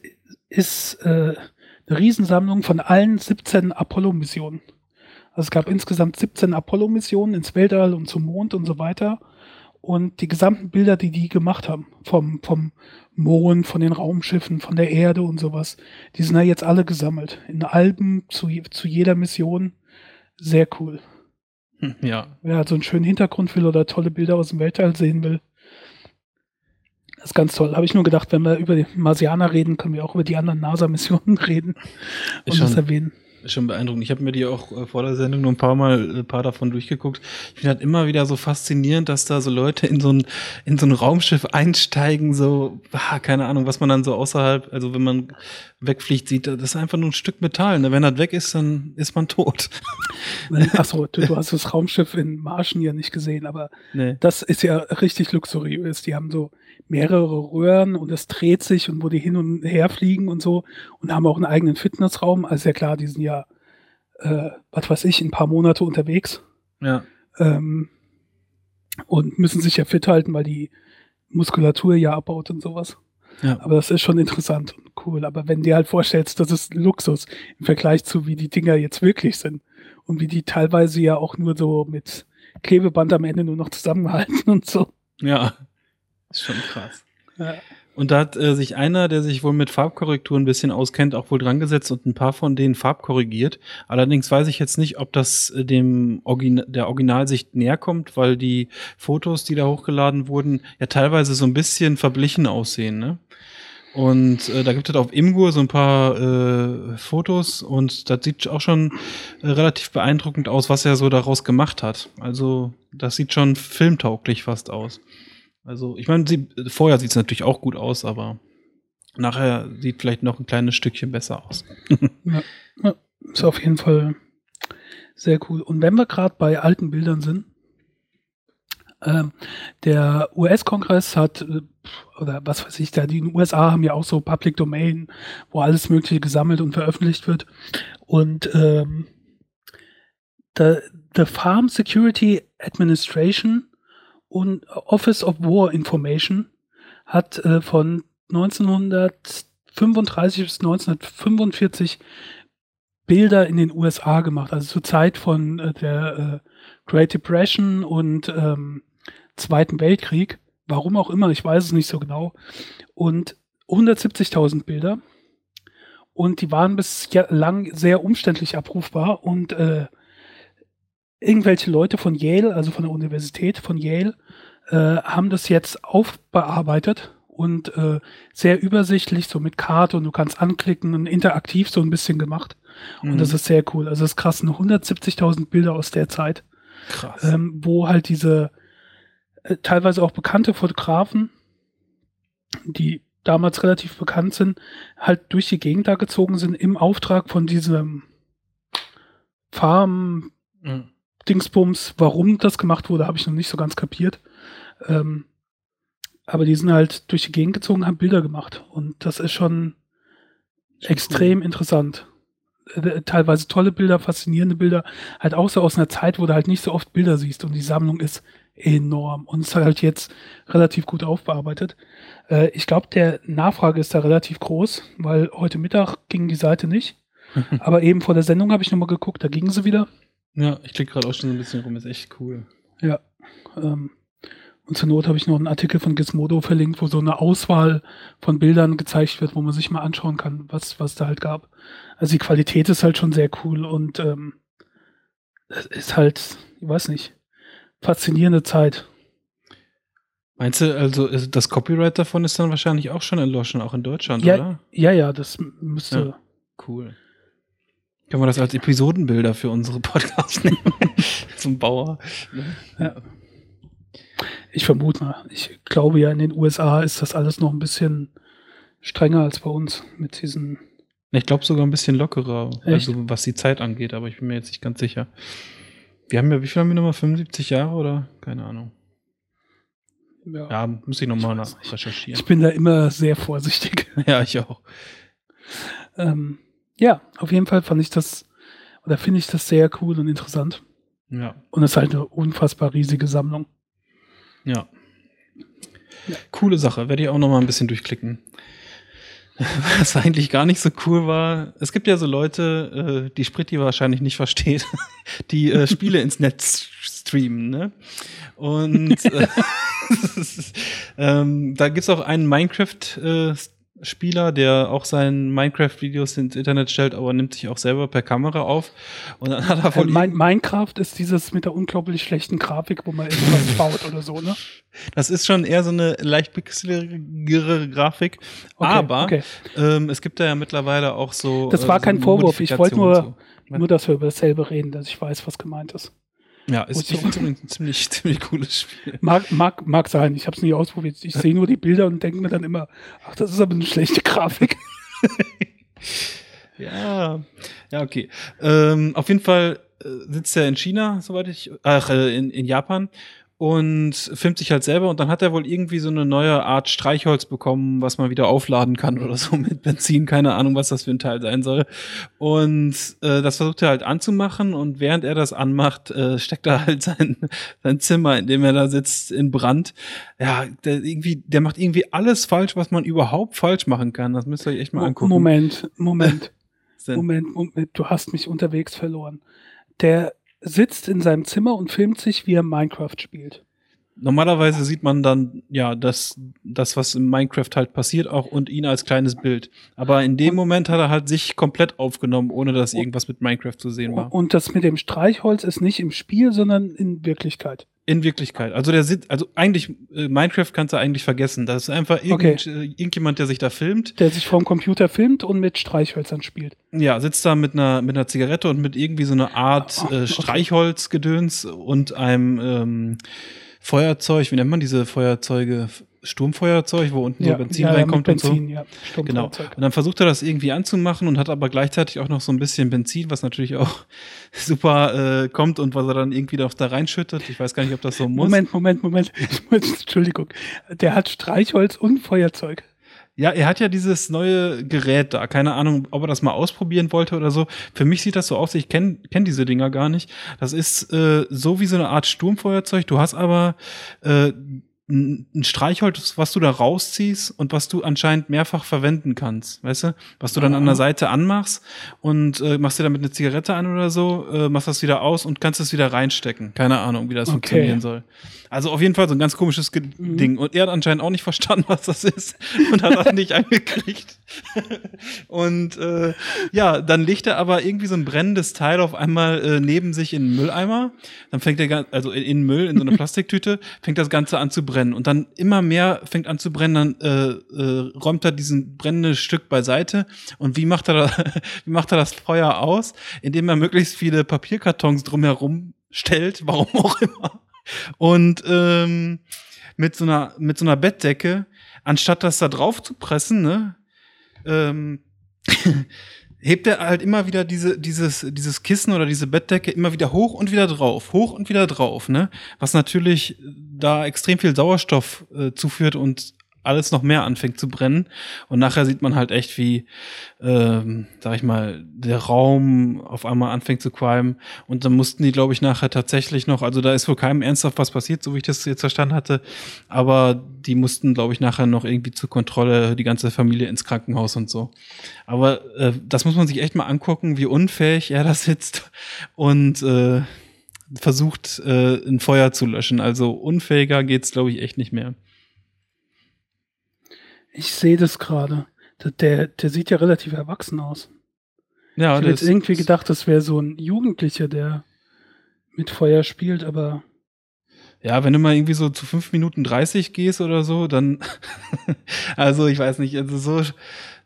ist äh, eine Riesensammlung von allen 17 Apollo-Missionen. Also es gab insgesamt 17 Apollo-Missionen ins Weltall und zum Mond und so weiter. Und die gesamten Bilder, die die gemacht haben, vom, vom Mond, von den Raumschiffen, von der Erde und sowas, die sind da jetzt alle gesammelt. In Alben zu, zu jeder Mission. Sehr cool. Hm, ja. Wer halt so einen schönen Hintergrund will oder tolle Bilder aus dem Weltall sehen will, das ist ganz toll. Habe ich nur gedacht, wenn wir über die Marsianer reden, können wir auch über die anderen NASA-Missionen [laughs] reden und schon, das erwähnen. Schon beeindruckend. Ich habe mir die auch äh, vor der Sendung nur ein paar Mal ein paar davon durchgeguckt. Ich finde halt immer wieder so faszinierend, dass da so Leute in so ein in so ein Raumschiff einsteigen, so ah, keine Ahnung, was man dann so außerhalb, also wenn man wegfliegt, sieht, das ist einfach nur ein Stück Metall. Ne? Wenn das weg ist, dann ist man tot. [laughs] Achso, du, du hast das Raumschiff in Marschen ja nicht gesehen, aber nee. das ist ja richtig luxuriös. Die haben so mehrere Röhren und es dreht sich und wo die hin und her fliegen und so und haben auch einen eigenen Fitnessraum. Also ja klar, die sind ja, äh, was weiß ich, ein paar Monate unterwegs. Ja. Ähm, und müssen sich ja fit halten, weil die Muskulatur ja abbaut und sowas. Ja. Aber das ist schon interessant und cool. Aber wenn dir halt vorstellst, das ist Luxus im Vergleich zu, wie die Dinger jetzt wirklich sind und wie die teilweise ja auch nur so mit Klebeband am Ende nur noch zusammenhalten [laughs] und so. Ja. Ist schon krass. Ja. Und da hat äh, sich einer, der sich wohl mit Farbkorrektur ein bisschen auskennt, auch wohl dran gesetzt und ein paar von denen farbkorrigiert. Allerdings weiß ich jetzt nicht, ob das äh, dem Origin der Originalsicht näher kommt, weil die Fotos, die da hochgeladen wurden, ja teilweise so ein bisschen verblichen aussehen, ne? Und äh, da gibt es auf Imgur so ein paar äh, Fotos und das sieht auch schon äh, relativ beeindruckend aus, was er so daraus gemacht hat. Also das sieht schon filmtauglich fast aus. Also, ich meine, vorher sieht es natürlich auch gut aus, aber nachher sieht vielleicht noch ein kleines Stückchen besser aus. [laughs] ja, ja, ist auf jeden Fall sehr cool. Und wenn wir gerade bei alten Bildern sind, ähm, der US-Kongress hat, äh, oder was weiß ich, die USA haben ja auch so Public Domain, wo alles Mögliche gesammelt und veröffentlicht wird. Und ähm, the, the Farm Security Administration und Office of War Information hat äh, von 1935 bis 1945 Bilder in den USA gemacht, also zur Zeit von äh, der äh, Great Depression und ähm, Zweiten Weltkrieg. Warum auch immer, ich weiß es nicht so genau. Und 170.000 Bilder. Und die waren bislang sehr umständlich abrufbar und äh, irgendwelche Leute von Yale, also von der Universität von Yale, äh, haben das jetzt aufbearbeitet und äh, sehr übersichtlich, so mit Karte und du kannst anklicken und interaktiv so ein bisschen gemacht. Mhm. Und das ist sehr cool. Also es ist krass, 170.000 Bilder aus der Zeit. Krass. Ähm, wo halt diese äh, teilweise auch bekannte Fotografen, die damals relativ bekannt sind, halt durch die Gegend da gezogen sind im Auftrag von diesem Farm, mhm. Dingsbums, warum das gemacht wurde, habe ich noch nicht so ganz kapiert. Ähm, aber die sind halt durch die Gegend gezogen, haben Bilder gemacht. Und das ist schon, schon extrem cool. interessant. Äh, teilweise tolle Bilder, faszinierende Bilder. Halt auch so aus einer Zeit, wo du halt nicht so oft Bilder siehst. Und die Sammlung ist enorm. Und ist halt jetzt relativ gut aufbearbeitet. Äh, ich glaube, der Nachfrage ist da relativ groß, weil heute Mittag ging die Seite nicht. [laughs] aber eben vor der Sendung habe ich nochmal geguckt, da gingen sie wieder. Ja, ich klicke gerade auch schon so ein bisschen rum, ist echt cool. Ja. Ähm, und zur Not habe ich noch einen Artikel von Gizmodo verlinkt, wo so eine Auswahl von Bildern gezeigt wird, wo man sich mal anschauen kann, was, was da halt gab. Also die Qualität ist halt schon sehr cool und ähm, ist halt, ich weiß nicht, faszinierende Zeit. Meinst du, also das Copyright davon ist dann wahrscheinlich auch schon erloschen, auch in Deutschland, ja, oder? Ja, ja, das müsste. Ja, cool. Können wir das als Episodenbilder für unsere Podcasts [laughs] nehmen? Zum Bauer. Ja. Ich vermute mal. Ich glaube ja, in den USA ist das alles noch ein bisschen strenger als bei uns mit diesen. Ich glaube sogar ein bisschen lockerer, Echt? also was die Zeit angeht, aber ich bin mir jetzt nicht ganz sicher. Wir haben ja, wie viel haben wir nochmal? 75 Jahre oder? Keine Ahnung. Ja, ja muss ich nochmal recherchieren. Ich bin da immer sehr vorsichtig. [laughs] ja, ich auch. Ähm, ja, auf jeden Fall fand ich das, oder finde ich das sehr cool und interessant. Ja. Und es ist halt eine unfassbar riesige Sammlung. Ja. ja. Coole Sache, werde ich auch nochmal ein bisschen durchklicken. [laughs] Was eigentlich gar nicht so cool war, es gibt ja so Leute, äh, die Spritti wahrscheinlich nicht versteht, [laughs] die äh, Spiele ins Netz streamen, ne? Und äh, [laughs] ähm, da gibt's auch einen Minecraft äh, Spieler, der auch seinen Minecraft-Videos ins Internet stellt, aber nimmt sich auch selber per Kamera auf. Und dann hat er von äh, Minecraft ist dieses mit der unglaublich schlechten Grafik, wo man irgendwas baut oder so, ne? Das ist schon eher so eine leicht pixeligere Grafik. Okay, aber okay. Ähm, es gibt da ja mittlerweile auch so. Das war äh, kein Vorwurf. Ich wollte nur, so. nur, dass wir über dasselbe reden, dass ich weiß, was gemeint ist. Ja, ist, es ein ziemlich, ziemlich cooles Spiel. Mag, mag, mag sein, ich habe es nie ausprobiert. Ich sehe nur die Bilder und denke mir dann immer, ach, das ist aber eine schlechte Grafik. [laughs] ja, ja, okay. Ähm, auf jeden Fall äh, sitzt er in China, soweit ich, ach, äh, in, in Japan und filmt sich halt selber und dann hat er wohl irgendwie so eine neue Art Streichholz bekommen, was man wieder aufladen kann oder so [laughs] mit Benzin, keine Ahnung, was das für ein Teil sein soll. Und äh, das versucht er halt anzumachen und während er das anmacht, äh, steckt er halt sein, sein Zimmer, in dem er da sitzt, in Brand. Ja, der irgendwie, der macht irgendwie alles falsch, was man überhaupt falsch machen kann. Das müsst ihr euch echt mal angucken. Moment, Moment. [laughs] Moment, Moment, du hast mich unterwegs verloren. Der sitzt in seinem Zimmer und filmt sich, wie er Minecraft spielt. Normalerweise sieht man dann ja das, das, was in Minecraft halt passiert, auch und ihn als kleines Bild. Aber in dem Moment hat er halt sich komplett aufgenommen, ohne dass irgendwas mit Minecraft zu sehen war. Und das mit dem Streichholz ist nicht im Spiel, sondern in Wirklichkeit. In Wirklichkeit. Also der sitzt, also eigentlich, äh, Minecraft kannst du eigentlich vergessen. Das ist einfach irgend, okay. äh, irgendjemand, der sich da filmt. Der sich vom Computer filmt und mit Streichhölzern spielt. Ja, sitzt da mit einer, mit einer Zigarette und mit irgendwie so einer Art oh, äh, Streichholzgedöns und einem ähm, Feuerzeug, wie nennt man diese Feuerzeuge? Sturmfeuerzeug, wo unten ja, so Benzin ja, reinkommt ja, Benzin, und so. genau. Und dann versucht er das irgendwie anzumachen und hat aber gleichzeitig auch noch so ein bisschen Benzin, was natürlich auch [laughs] super äh, kommt und was er dann irgendwie da reinschüttet. Ich weiß gar nicht, ob das so muss. Moment, Moment, Moment. [laughs] Entschuldigung. Der hat Streichholz und Feuerzeug. Ja, er hat ja dieses neue Gerät da. Keine Ahnung, ob er das mal ausprobieren wollte oder so. Für mich sieht das so aus, ich kenne kenn diese Dinger gar nicht. Das ist äh, so wie so eine Art Sturmfeuerzeug. Du hast aber äh, ein Streichholz, was du da rausziehst und was du anscheinend mehrfach verwenden kannst, weißt du? Was du dann an der Seite anmachst und äh, machst dir damit eine Zigarette an oder so, äh, machst das wieder aus und kannst es wieder reinstecken. Keine Ahnung, wie das okay. funktionieren soll. Also auf jeden Fall so ein ganz komisches mhm. Ding. Und er hat anscheinend auch nicht verstanden, was das ist [laughs] und hat das nicht angekriegt. [laughs] und äh, ja, dann legt er aber irgendwie so ein brennendes Teil auf einmal äh, neben sich in einen Mülleimer. Dann fängt er, also in, in Müll, in so eine [laughs] Plastiktüte, fängt das Ganze an zu brennen. Und dann immer mehr fängt an zu brennen, dann äh, äh, räumt er diesen brennende Stück beiseite. Und wie macht er, [laughs] wie macht er das Feuer aus? Indem er möglichst viele Papierkartons drumherum stellt, [laughs] warum auch immer. Und ähm, mit so einer mit so einer Bettdecke, anstatt das da drauf zu pressen, ne, ähm, [laughs] hebt er halt immer wieder diese, dieses, dieses Kissen oder diese Bettdecke immer wieder hoch und wieder drauf, hoch und wieder drauf, ne? Was natürlich da extrem viel Sauerstoff äh, zuführt und alles noch mehr anfängt zu brennen. Und nachher sieht man halt echt, wie, ähm, sag ich mal, der Raum auf einmal anfängt zu qualmen. Und dann mussten die, glaube ich, nachher tatsächlich noch, also da ist wohl keinem ernsthaft was passiert, so wie ich das jetzt verstanden hatte. Aber die mussten, glaube ich, nachher noch irgendwie zur Kontrolle die ganze Familie ins Krankenhaus und so. Aber äh, das muss man sich echt mal angucken, wie unfähig er da sitzt und äh, versucht, äh, ein Feuer zu löschen. Also unfähiger geht's, glaube ich, echt nicht mehr. Ich sehe das gerade. Der, der sieht ja relativ erwachsen aus. Ja, ich hätte jetzt irgendwie gedacht, das wäre so ein Jugendlicher, der mit Feuer spielt, aber. Ja, wenn du mal irgendwie so zu 5 Minuten 30 gehst oder so, dann. [laughs] also, ich weiß nicht, also so,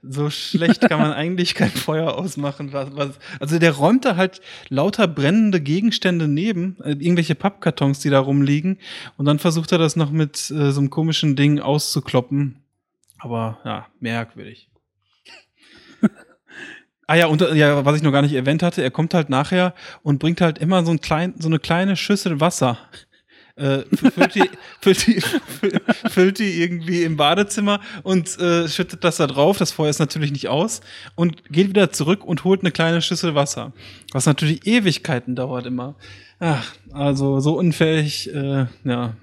so schlecht kann man [laughs] eigentlich kein Feuer ausmachen. Was, was, also, der räumt da halt lauter brennende Gegenstände neben, äh, irgendwelche Pappkartons, die da rumliegen, und dann versucht er das noch mit äh, so einem komischen Ding auszukloppen. Aber ja, merkwürdig. [laughs] ah ja, und ja, was ich noch gar nicht erwähnt hatte, er kommt halt nachher und bringt halt immer so, ein klein, so eine kleine Schüssel Wasser äh, füllt, die, [laughs] füllt, die, füllt die irgendwie im Badezimmer und äh, schüttet das da drauf. Das Feuer ist natürlich nicht aus und geht wieder zurück und holt eine kleine Schüssel Wasser. Was natürlich Ewigkeiten dauert immer. Ach, also so unfähig, äh, ja.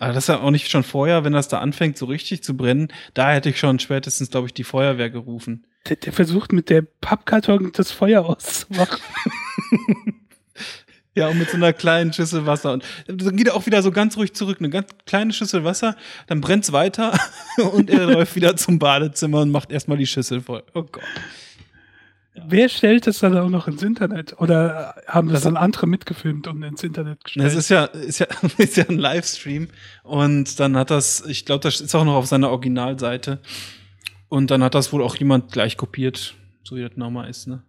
Aber das ist ja auch nicht schon vorher, wenn das da anfängt, so richtig zu brennen. Da hätte ich schon spätestens, glaube ich, die Feuerwehr gerufen. Der, der versucht mit der Pappkarton das Feuer auszumachen. [laughs] Ja, und mit so einer kleinen Schüssel Wasser. Und dann geht er auch wieder so ganz ruhig zurück. Eine ganz kleine Schüssel Wasser, dann brennt's weiter [laughs] und er läuft wieder zum Badezimmer und macht erstmal die Schüssel voll. Oh Gott. Ja. Wer stellt das dann auch noch ins Internet? Oder haben das, das dann andere mitgefilmt und ins Internet gestellt? Es ist ja, ist ja, [laughs] ist ja ein Livestream und dann hat das, ich glaube, das ist auch noch auf seiner Originalseite. Und dann hat das wohl auch jemand gleich kopiert, so wie das normal ist, ne?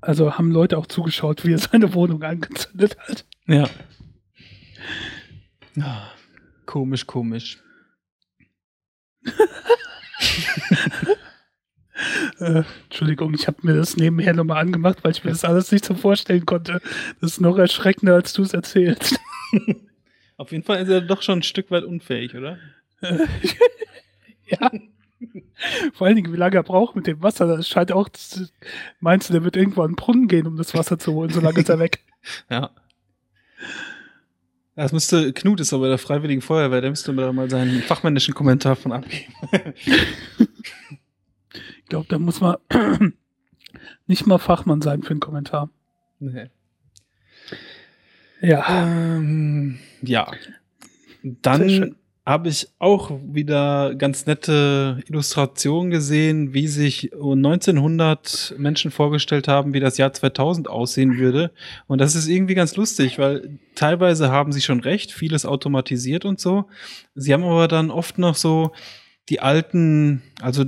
Also haben Leute auch zugeschaut, wie er seine Wohnung angezündet hat. Ja. Ah, komisch, komisch. [laughs] äh, Entschuldigung, ich habe mir das nebenher nochmal angemacht, weil ich mir das alles nicht so vorstellen konnte. Das ist noch erschreckender, als du es erzählst. [laughs] Auf jeden Fall ist er doch schon ein Stück weit unfähig, oder? [laughs] ja. Vor allen Dingen, wie lange er braucht mit dem Wasser. Das scheint auch, meinst du, der wird irgendwo an den Brunnen gehen, um das Wasser zu holen, so lange ist er weg. [laughs] ja. Das müsste, Knut ist aber der Freiwilligen Feuerwehr, der müsste mir da mal seinen fachmännischen Kommentar von abgeben. Glaube, da muss man [clears throat] nicht mal Fachmann sein für einen Kommentar. Nee. Ja. Ähm, ja. Dann habe ich auch wieder ganz nette Illustrationen gesehen, wie sich 1900 Menschen vorgestellt haben, wie das Jahr 2000 aussehen würde. Und das ist irgendwie ganz lustig, weil teilweise haben sie schon recht, vieles automatisiert und so. Sie haben aber dann oft noch so die alten, also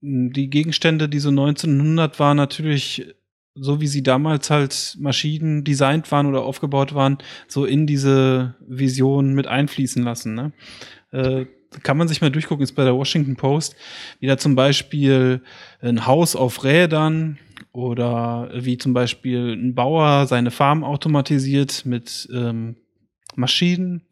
die Gegenstände, die so 1900 waren, natürlich so wie sie damals halt Maschinen designt waren oder aufgebaut waren, so in diese Vision mit einfließen lassen. Ne? Äh, kann man sich mal durchgucken, ist bei der Washington Post, wie da zum Beispiel ein Haus auf Rädern oder wie zum Beispiel ein Bauer seine Farm automatisiert mit ähm, Maschinen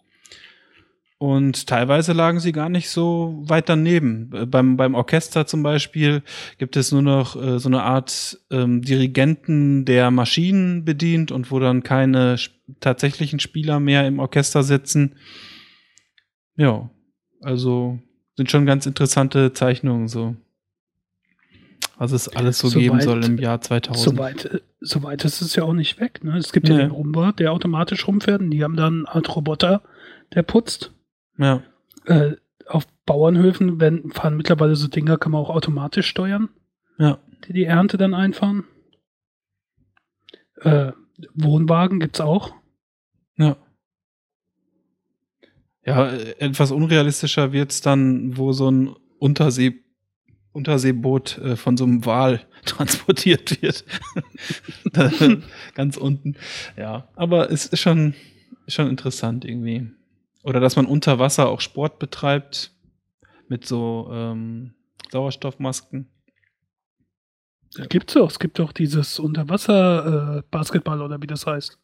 und teilweise lagen sie gar nicht so weit daneben. Äh, beim, beim Orchester zum Beispiel gibt es nur noch äh, so eine Art ähm, Dirigenten, der Maschinen bedient und wo dann keine tatsächlichen Spieler mehr im Orchester sitzen. Ja, also sind schon ganz interessante Zeichnungen so. Was es alles so, so geben weit, soll im Jahr 2000. Soweit äh, so weit ist es ja auch nicht weg. Ne? Es gibt nee. ja den Rumba, der automatisch rumfährt. Und die haben dann eine Art Roboter, der putzt. Ja. Äh, auf Bauernhöfen wenn, fahren mittlerweile so Dinger, kann man auch automatisch steuern. Ja. Die die Ernte dann einfahren. Äh, Wohnwagen gibt's auch. Ja. Ja, etwas unrealistischer wird's dann, wo so ein Untersee, Unterseeboot äh, von so einem Wal [laughs] transportiert wird. [laughs] Ganz unten. Ja, aber es ist schon, schon interessant irgendwie. Oder dass man unter Wasser auch Sport betreibt mit so ähm, Sauerstoffmasken. Ja. Gibt's auch. Es gibt auch dieses Unterwasser-Basketball äh, oder wie das heißt.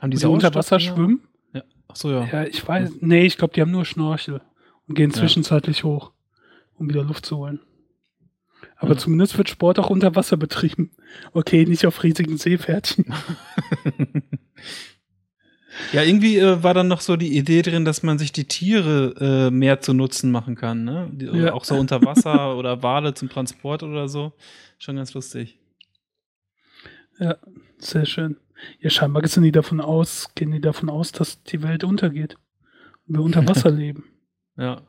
Haben die, die unter Wasser schwimmen? Ja. Ach so, ja. Ja, ich weiß. Nee, ich glaube, die haben nur Schnorchel und gehen zwischenzeitlich hoch, um wieder Luft zu holen. Aber ja. zumindest wird Sport auch unter Wasser betrieben. Okay, nicht auf riesigen Seepferdchen. [laughs] Ja, irgendwie äh, war dann noch so die Idee drin, dass man sich die Tiere äh, mehr zu Nutzen machen kann, ne? Die, ja. Auch so unter Wasser [laughs] oder Wale zum Transport oder so. Schon ganz lustig. Ja, sehr schön. Ja, scheinbar gehen die davon aus, gehen die davon aus, dass die Welt untergeht und wir unter Wasser [laughs] leben. Ja.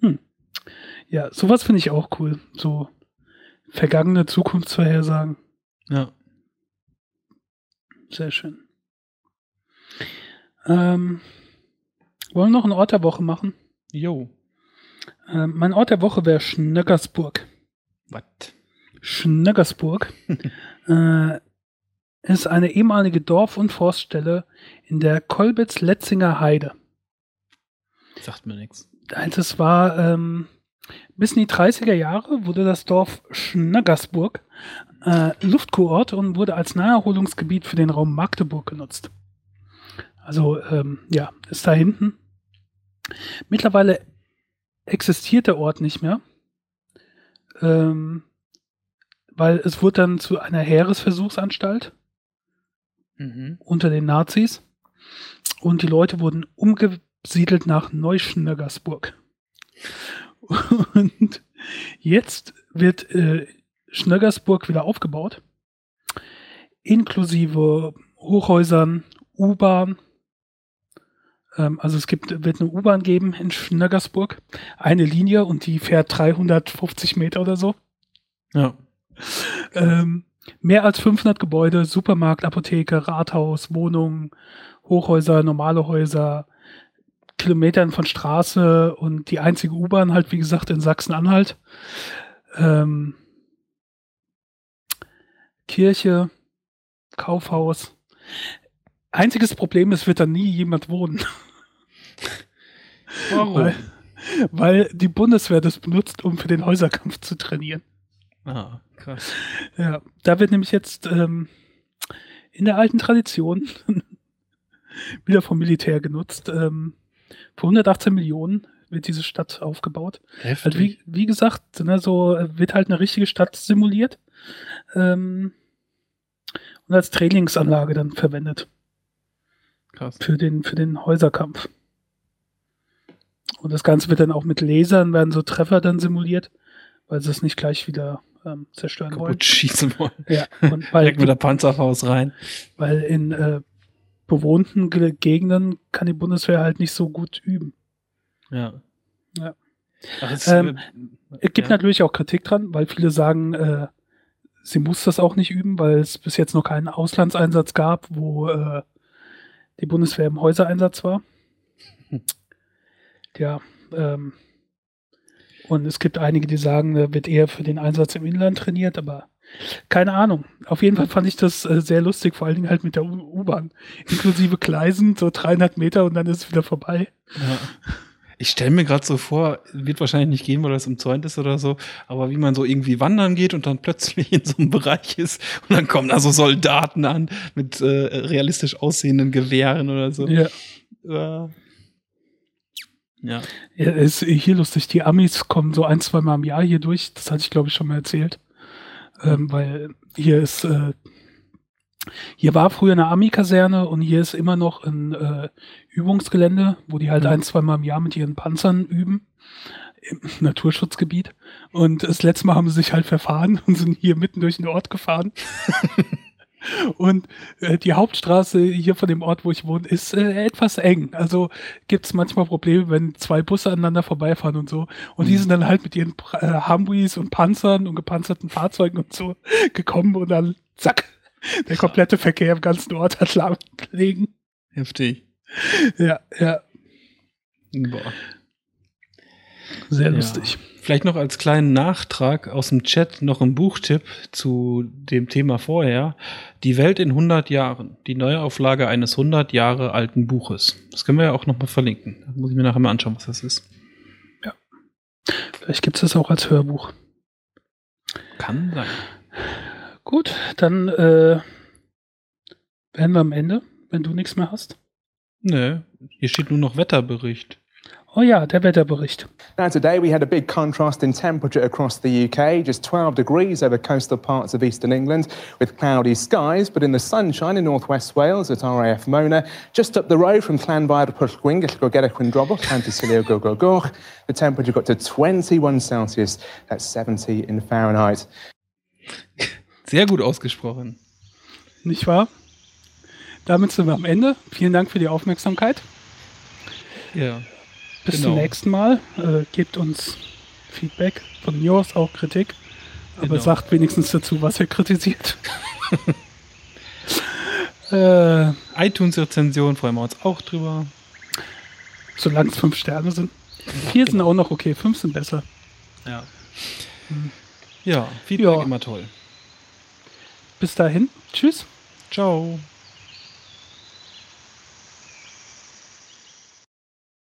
Hm. Ja, sowas finde ich auch cool. So vergangene Zukunftsvorhersagen. Ja. Sehr schön. Ähm, wollen wir noch einen Ort der Woche machen? Jo. Ähm, mein Ort der Woche wäre Schnöckersburg. Was? Schnöckersburg [laughs] äh, ist eine ehemalige Dorf- und Forststelle in der Kolbitz-Letzinger Heide. Sagt mir nichts. Das war ähm, bis in die 30er Jahre wurde das Dorf Schnöckersburg äh, Luftkurort und wurde als Naherholungsgebiet für den Raum Magdeburg genutzt. Also ähm, ja, ist da hinten. Mittlerweile existiert der Ort nicht mehr, ähm, weil es wurde dann zu einer Heeresversuchsanstalt mhm. unter den Nazis und die Leute wurden umgesiedelt nach Neuschnöggersburg. [laughs] Und jetzt wird äh, Schnöggersburg wieder aufgebaut, inklusive Hochhäusern, U-Bahn. Ähm, also es gibt, wird eine U-Bahn geben in Schnöggersburg, eine Linie und die fährt 350 Meter oder so. Ja. Ähm, mehr als 500 Gebäude, Supermarkt, Apotheke, Rathaus, Wohnungen, Hochhäuser, normale Häuser, Kilometern von Straße und die einzige U-Bahn halt, wie gesagt, in Sachsen-Anhalt. Ähm, Kirche, Kaufhaus. Einziges Problem ist, wird da nie jemand wohnen. [laughs] Warum? Weil, weil die Bundeswehr das benutzt, um für den Häuserkampf zu trainieren. Ah, krass. Ja, da wird nämlich jetzt ähm, in der alten Tradition [laughs] wieder vom Militär genutzt. Ähm, für 118 Millionen wird diese Stadt aufgebaut. Heftig. Also wie, wie gesagt, ne, so wird halt eine richtige Stadt simuliert ähm, und als Trainingsanlage dann verwendet. Krass. Für den, für den Häuserkampf. Und das Ganze wird dann auch mit Lasern, werden so Treffer dann simuliert, weil sie es nicht gleich wieder ähm, zerstören Kaputt wollen. schießen wollen. Ja, und [laughs] weil, Direkt mit der Panzerfaust rein. weil in äh, bewohnten Ge- Gegenden kann die Bundeswehr halt nicht so gut üben. Ja. Ja. Ach, es, Ähm, äh, Es gibt ja. natürlich auch Kritik dran, weil viele sagen, äh, sie muss das auch nicht üben, weil es bis jetzt noch keinen Auslandseinsatz gab, wo äh, die Bundeswehr im Häusereinsatz war. [laughs] Ja, ähm, und es gibt einige, die sagen, da wird eher für den Einsatz im Inland trainiert, aber keine Ahnung. Auf jeden Fall fand ich das äh, sehr lustig, vor allen Dingen halt mit der U-Bahn. Inklusive Gleisen, so 300 Meter und dann ist es wieder vorbei. Ja. Ich stelle mir gerade so vor, wird wahrscheinlich nicht gehen, weil das umzäunt ist oder so, aber wie man so irgendwie wandern geht und dann plötzlich in so einem Bereich ist und dann kommen da so Soldaten an mit äh, realistisch aussehenden Gewehren oder so. Ja. Äh, ja. Ja, ist hier lustig. Die Amis kommen so ein, zwei Mal im Jahr hier durch. Das hatte ich, glaube ich, schon mal erzählt. Ähm, weil hier ist, äh, hier war früher eine Ami-Kaserne und hier ist immer noch ein äh, Übungsgelände, wo die halt Mhm. ein, zwei Mal im Jahr mit ihren Panzern üben. Im Naturschutzgebiet. Und das letzte Mal haben sie sich halt verfahren und sind hier mitten durch den Ort gefahren. [laughs] Und äh, die Hauptstraße hier von dem Ort, wo ich wohne, ist äh, etwas eng. Also gibt es manchmal Probleme, wenn zwei Busse aneinander vorbeifahren und so. Und die sind dann halt mit ihren äh, Humvees und Panzern und gepanzerten Fahrzeugen und so gekommen und dann zack, der komplette Verkehr im ganzen Ort hat lahmgelegen. Heftig. Ja, ja, Boah. sehr Ja. lustig. Vielleicht noch als kleinen Nachtrag aus dem Chat noch ein Buchtipp zu dem Thema vorher. Die Welt in 100 Jahren. Die Neuauflage eines 100 Jahre alten Buches. Das können wir ja auch noch mal verlinken. Da muss ich mir nachher mal anschauen, was das ist. Vielleicht gibt es das auch als Hörbuch. Kann sein. Gut, dann äh, wären wir am Ende, wenn du nichts mehr hast. Nö, hier steht nur noch Wetterbericht. Oh ja, der Wetterbericht. Now, today we had a big contrast in temperature across the UK, just 12 degrees over coastal parts of eastern England with cloudy skies, but in the sunshine in northwest Wales at RAF Mona, just up the road from Llanfair Pwllgwyn, Gellgorgera Quindrobol, and to Silio Gogorgoch, the temperature got to 21 Celsius, that's 70 in Fahrenheit. [laughs] Sehr gut ausgesprochen. Nicht wahr? Damit sind wir am Ende. Vielen Dank für die Aufmerksamkeit. Ja. Bis Genau. zum nächsten Mal. Äh, gebt uns Feedback. Von mir aus auch Kritik. Aber Genau. sagt wenigstens dazu, was ihr kritisiert. [laughs] äh, iTunes-Rezension freuen wir uns auch drüber. solange es fünf Sterne sind. Vier sind auch noch okay, fünf sind besser. Ja. Ja, Feedback Ja. immer toll. Bis dahin. Tschüss. Ciao.